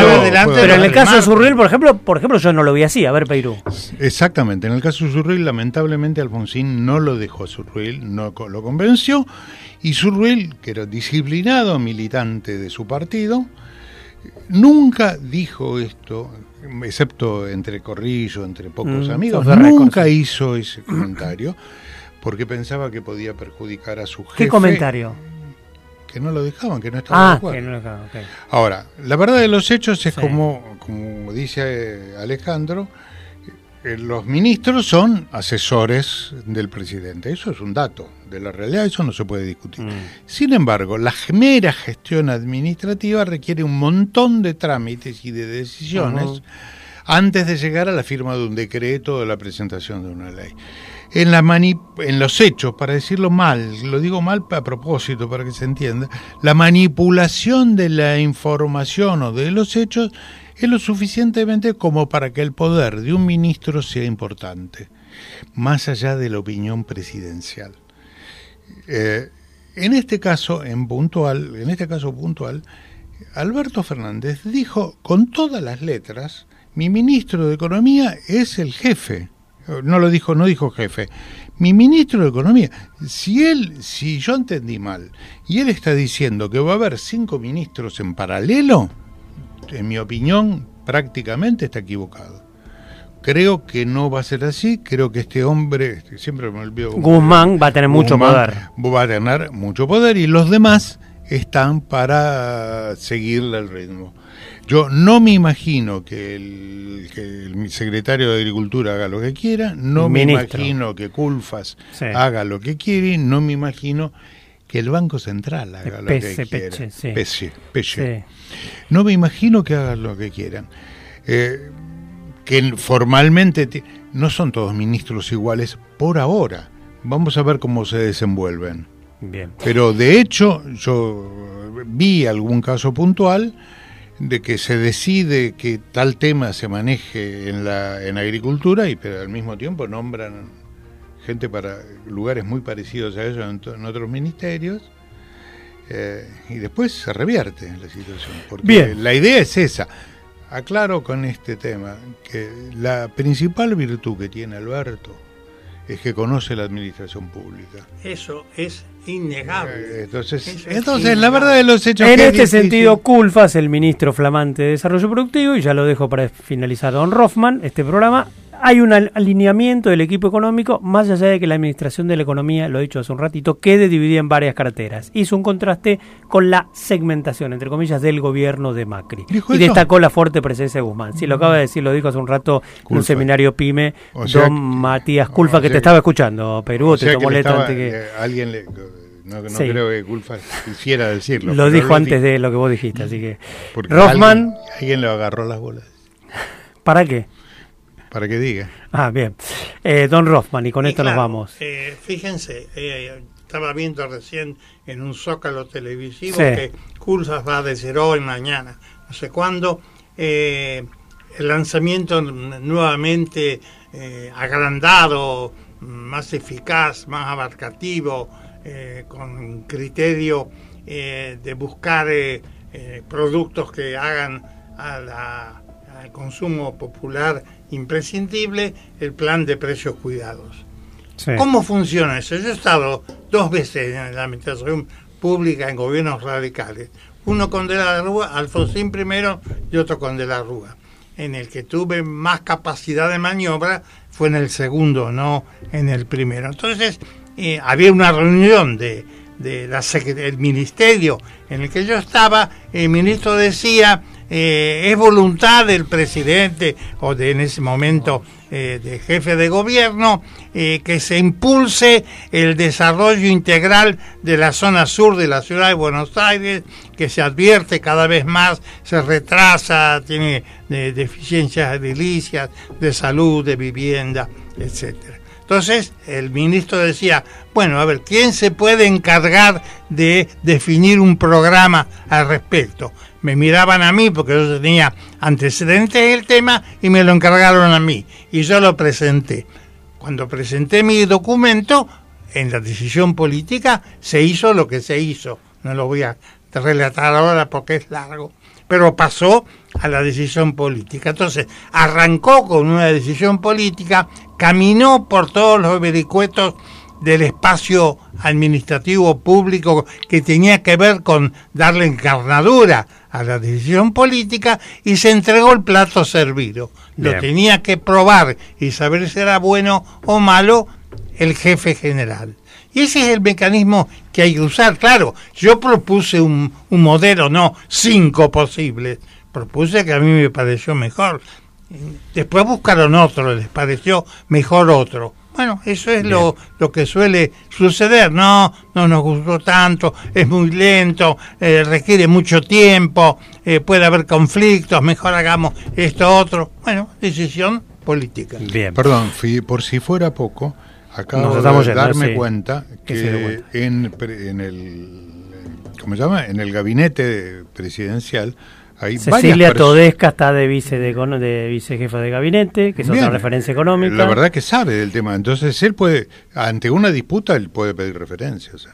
B: pero en el caso de Surruil, por ejemplo, por ejemplo, yo no lo vi así, a ver Perú.
C: Exactamente, en el caso de Surruil, lamentablemente Alfonsín no lo dejó a Surruil, no lo convenció, y Surruil, que era disciplinado militante de su partido, nunca dijo esto, excepto entre corrillo, entre pocos mm, amigos, nunca hizo ese comentario porque pensaba que podía perjudicar a su jefe.
B: ¿Qué comentario?
C: que no lo dejaban, que no estaban
B: de acuerdo. Que no lo dejaban,
C: Ahora, la verdad de los hechos es como, como dice Alejandro, los ministros son asesores del presidente. Eso es un dato de la realidad, eso no se puede discutir. Mm. Sin embargo, la mera gestión administrativa requiere un montón de trámites y de decisiones antes de llegar a la firma de un decreto o de la presentación de una ley. En, los hechos, para decirlo mal, lo digo mal a propósito para que se entienda, la manipulación de la información o de los hechos es lo suficientemente como para que el poder de un ministro sea importante, más allá de la opinión presidencial. Eh, en este caso, en puntual, en este caso puntual, Alberto Fernández dijo con todas las letras, mi ministro de Economía es el jefe. No lo dijo, no dijo jefe. Mi ministro de Economía, si él, si yo entendí mal, y él está diciendo que va a haber cinco ministros en paralelo, en mi opinión, prácticamente está equivocado. Creo que no va a ser así, creo que este hombre, siempre me olvido...
B: Guzmán va a tener mucho poder.
C: Va a tener mucho poder y los demás están para seguirle el ritmo. Yo no me imagino que el, secretario de Agricultura haga lo que quiera, no me imagino que Culfas haga lo que quiere, no me imagino que el Banco Central haga lo que quiera. Peche, peche. No me imagino que hagan lo que quieran. Eh, que formalmente no son todos ministros iguales por ahora. Vamos a ver cómo se desenvuelven.
B: Bien.
C: Pero de hecho, yo vi algún caso puntual de que se decide que tal tema se maneje en la en agricultura y pero al mismo tiempo nombran gente para lugares muy parecidos a ellos en, otros ministerios eh, y después se revierte la situación. Porque la idea es esa. Aclaro con este tema que la principal virtud que tiene Alberto es que conoce la administración pública.
L: Eso es innegable.
C: Eh, entonces, entonces la verdad de los hechos.
B: En este sentido, Culfas, el ministro flamante de Desarrollo Productivo, y ya lo dejo para finalizar Don Rothman, este programa, hay un alineamiento del equipo económico, más allá de que la administración de la economía, lo he dicho hace un ratito, quede dividida en varias carteras. Hizo un contraste con la segmentación, entre comillas, del gobierno de Macri. y destacó la fuerte presencia de Guzmán. Sí, lo acaba de decir, lo dijo hace un rato en un seminario PYME, don Matías Culfa, que te estaba escuchando, Perú, te tomó letra antes que...
C: Eh, alguien le... No, creo que Culfa quisiera decirlo.
B: Lo dijo antes de lo que vos dijiste, así que... Rothman...
C: Alguien, alguien le agarró las bolas.
B: ¿Para qué?
C: Para que diga.
B: Ah, bien. Eh, don Rothman, y con esto nos vamos.
L: Eh, fíjense, eh, estaba viendo recién en un zócalo televisivo que Cursas va a decir hoy, mañana, no sé cuándo, el lanzamiento nuevamente agrandado, más eficaz, más abarcativo, con criterio de buscar productos que hagan al consumo popular imprescindible el plan de precios cuidados. ¿Cómo funciona eso? Yo he estado dos veces en la administración pública en gobiernos radicales, uno con De la Rúa, Alfonsín primero y otro con De la Rúa. En el que tuve más capacidad de maniobra fue en el segundo, no en el primero. Entonces, eh, había una reunión de, de la del ministerio en el que yo estaba, el ministro decía, eh, es voluntad del presidente o de en ese momento eh, de jefe de gobierno eh, que se impulse el desarrollo integral de la zona sur de la ciudad de Buenos Aires, que se advierte cada vez más, se retrasa, tiene deficiencias edilicias, de salud, de vivienda, etcétera. Entonces el ministro decía, bueno, a ver, ¿quién se puede encargar de definir un programa al respecto? Me miraban a mí porque yo tenía antecedentes del tema y me lo encargaron a mí y yo lo presenté. Cuando presenté mi documento, en la decisión política se hizo lo que se hizo. No lo voy a relatar ahora porque es largo, pero pasó a la decisión política. Entonces, arrancó con una decisión política, caminó por todos los vericuetos del espacio administrativo público que tenía que ver con darle encarnadura a la decisión política y se entregó el plato servido. Lo tenía que probar y saber si era bueno o malo el jefe general. Y ese es el mecanismo que hay que usar. Claro, yo propuse un, un modelo, no cinco posibles. Propuse que a mí me pareció mejor. Después buscaron otro, les pareció mejor otro. Bueno, eso es lo, lo, que suele suceder. No, no nos gustó tanto, es muy lento, eh, requiere mucho tiempo, eh, puede haber conflictos, mejor hagamos esto otro. Bueno, decisión política.
C: Bien. Perdón, por si fuera poco, acabo de darme cuenta que en, en el ¿cómo se llama? En el gabinete presidencial
B: Cecilia Todesca está de vice de, de vicejefa de gabinete, que es otra referencia económica.
C: La verdad que sabe del tema. Entonces él puede, ante una disputa, él puede pedir referencias.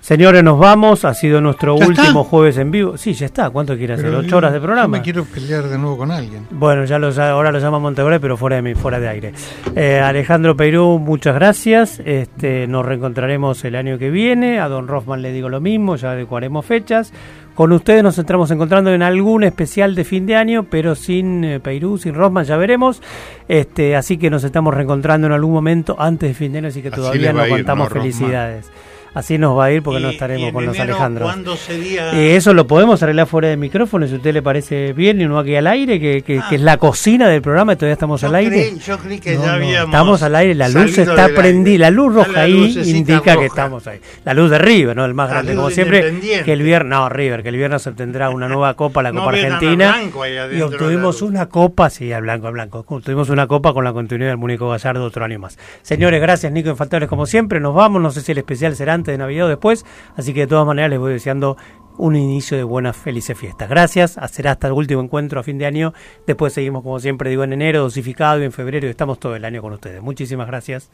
B: Señores, nos vamos. Ha sido nuestro último jueves en vivo. Sí, ya está. ¿Cuánto quiere hacer? ¿Ocho horas de programa?
C: me quiero pelear de nuevo con alguien.
B: Bueno, ya lo, ahora lo llama Montevideo, pero fuera de, fuera de aire. Eh, Alejandro Peirú, muchas gracias. Este, nos reencontraremos el año que viene. A don Rothman le digo lo mismo, ya adecuaremos fechas. Con ustedes nos entramos encontrando en algún especial de fin de año, pero sin eh, Peirú, sin Rosman, ya veremos. Este, así que nos estamos reencontrando en algún momento antes de fin de año, así que todavía no contamos felicidades. Así nos va a ir porque no estaremos con los Alejandros. Eh, eso lo podemos arreglar fuera de micrófono, si a usted le parece bien y no aquí al aire, que, que, es la cocina del programa y todavía estamos al aire.
L: yo creí que ya habíamos
B: Estamos al aire, la luz está prendida, la luz roja ahí indica que estamos ahí. La luz de River, ¿no? El más grande, como siempre. Que el viernes, no, River, que el viernes obtendrá una nueva copa, la Copa Argentina. Y obtuvimos una copa, sí, al blanco, al blanco. Obtuvimos una copa con la continuidad del Múnico Gallardo otro año más. Señores, gracias Nico Infaltables como siempre. Nos vamos, no sé si el especial será de Navidad o después, así que de todas maneras les voy deseando un inicio de buenas, felices fiestas. Gracias, será hasta el último encuentro a fin de año. Después seguimos, como siempre digo, en enero, dosificado y en febrero y estamos todo el año con ustedes. Muchísimas gracias.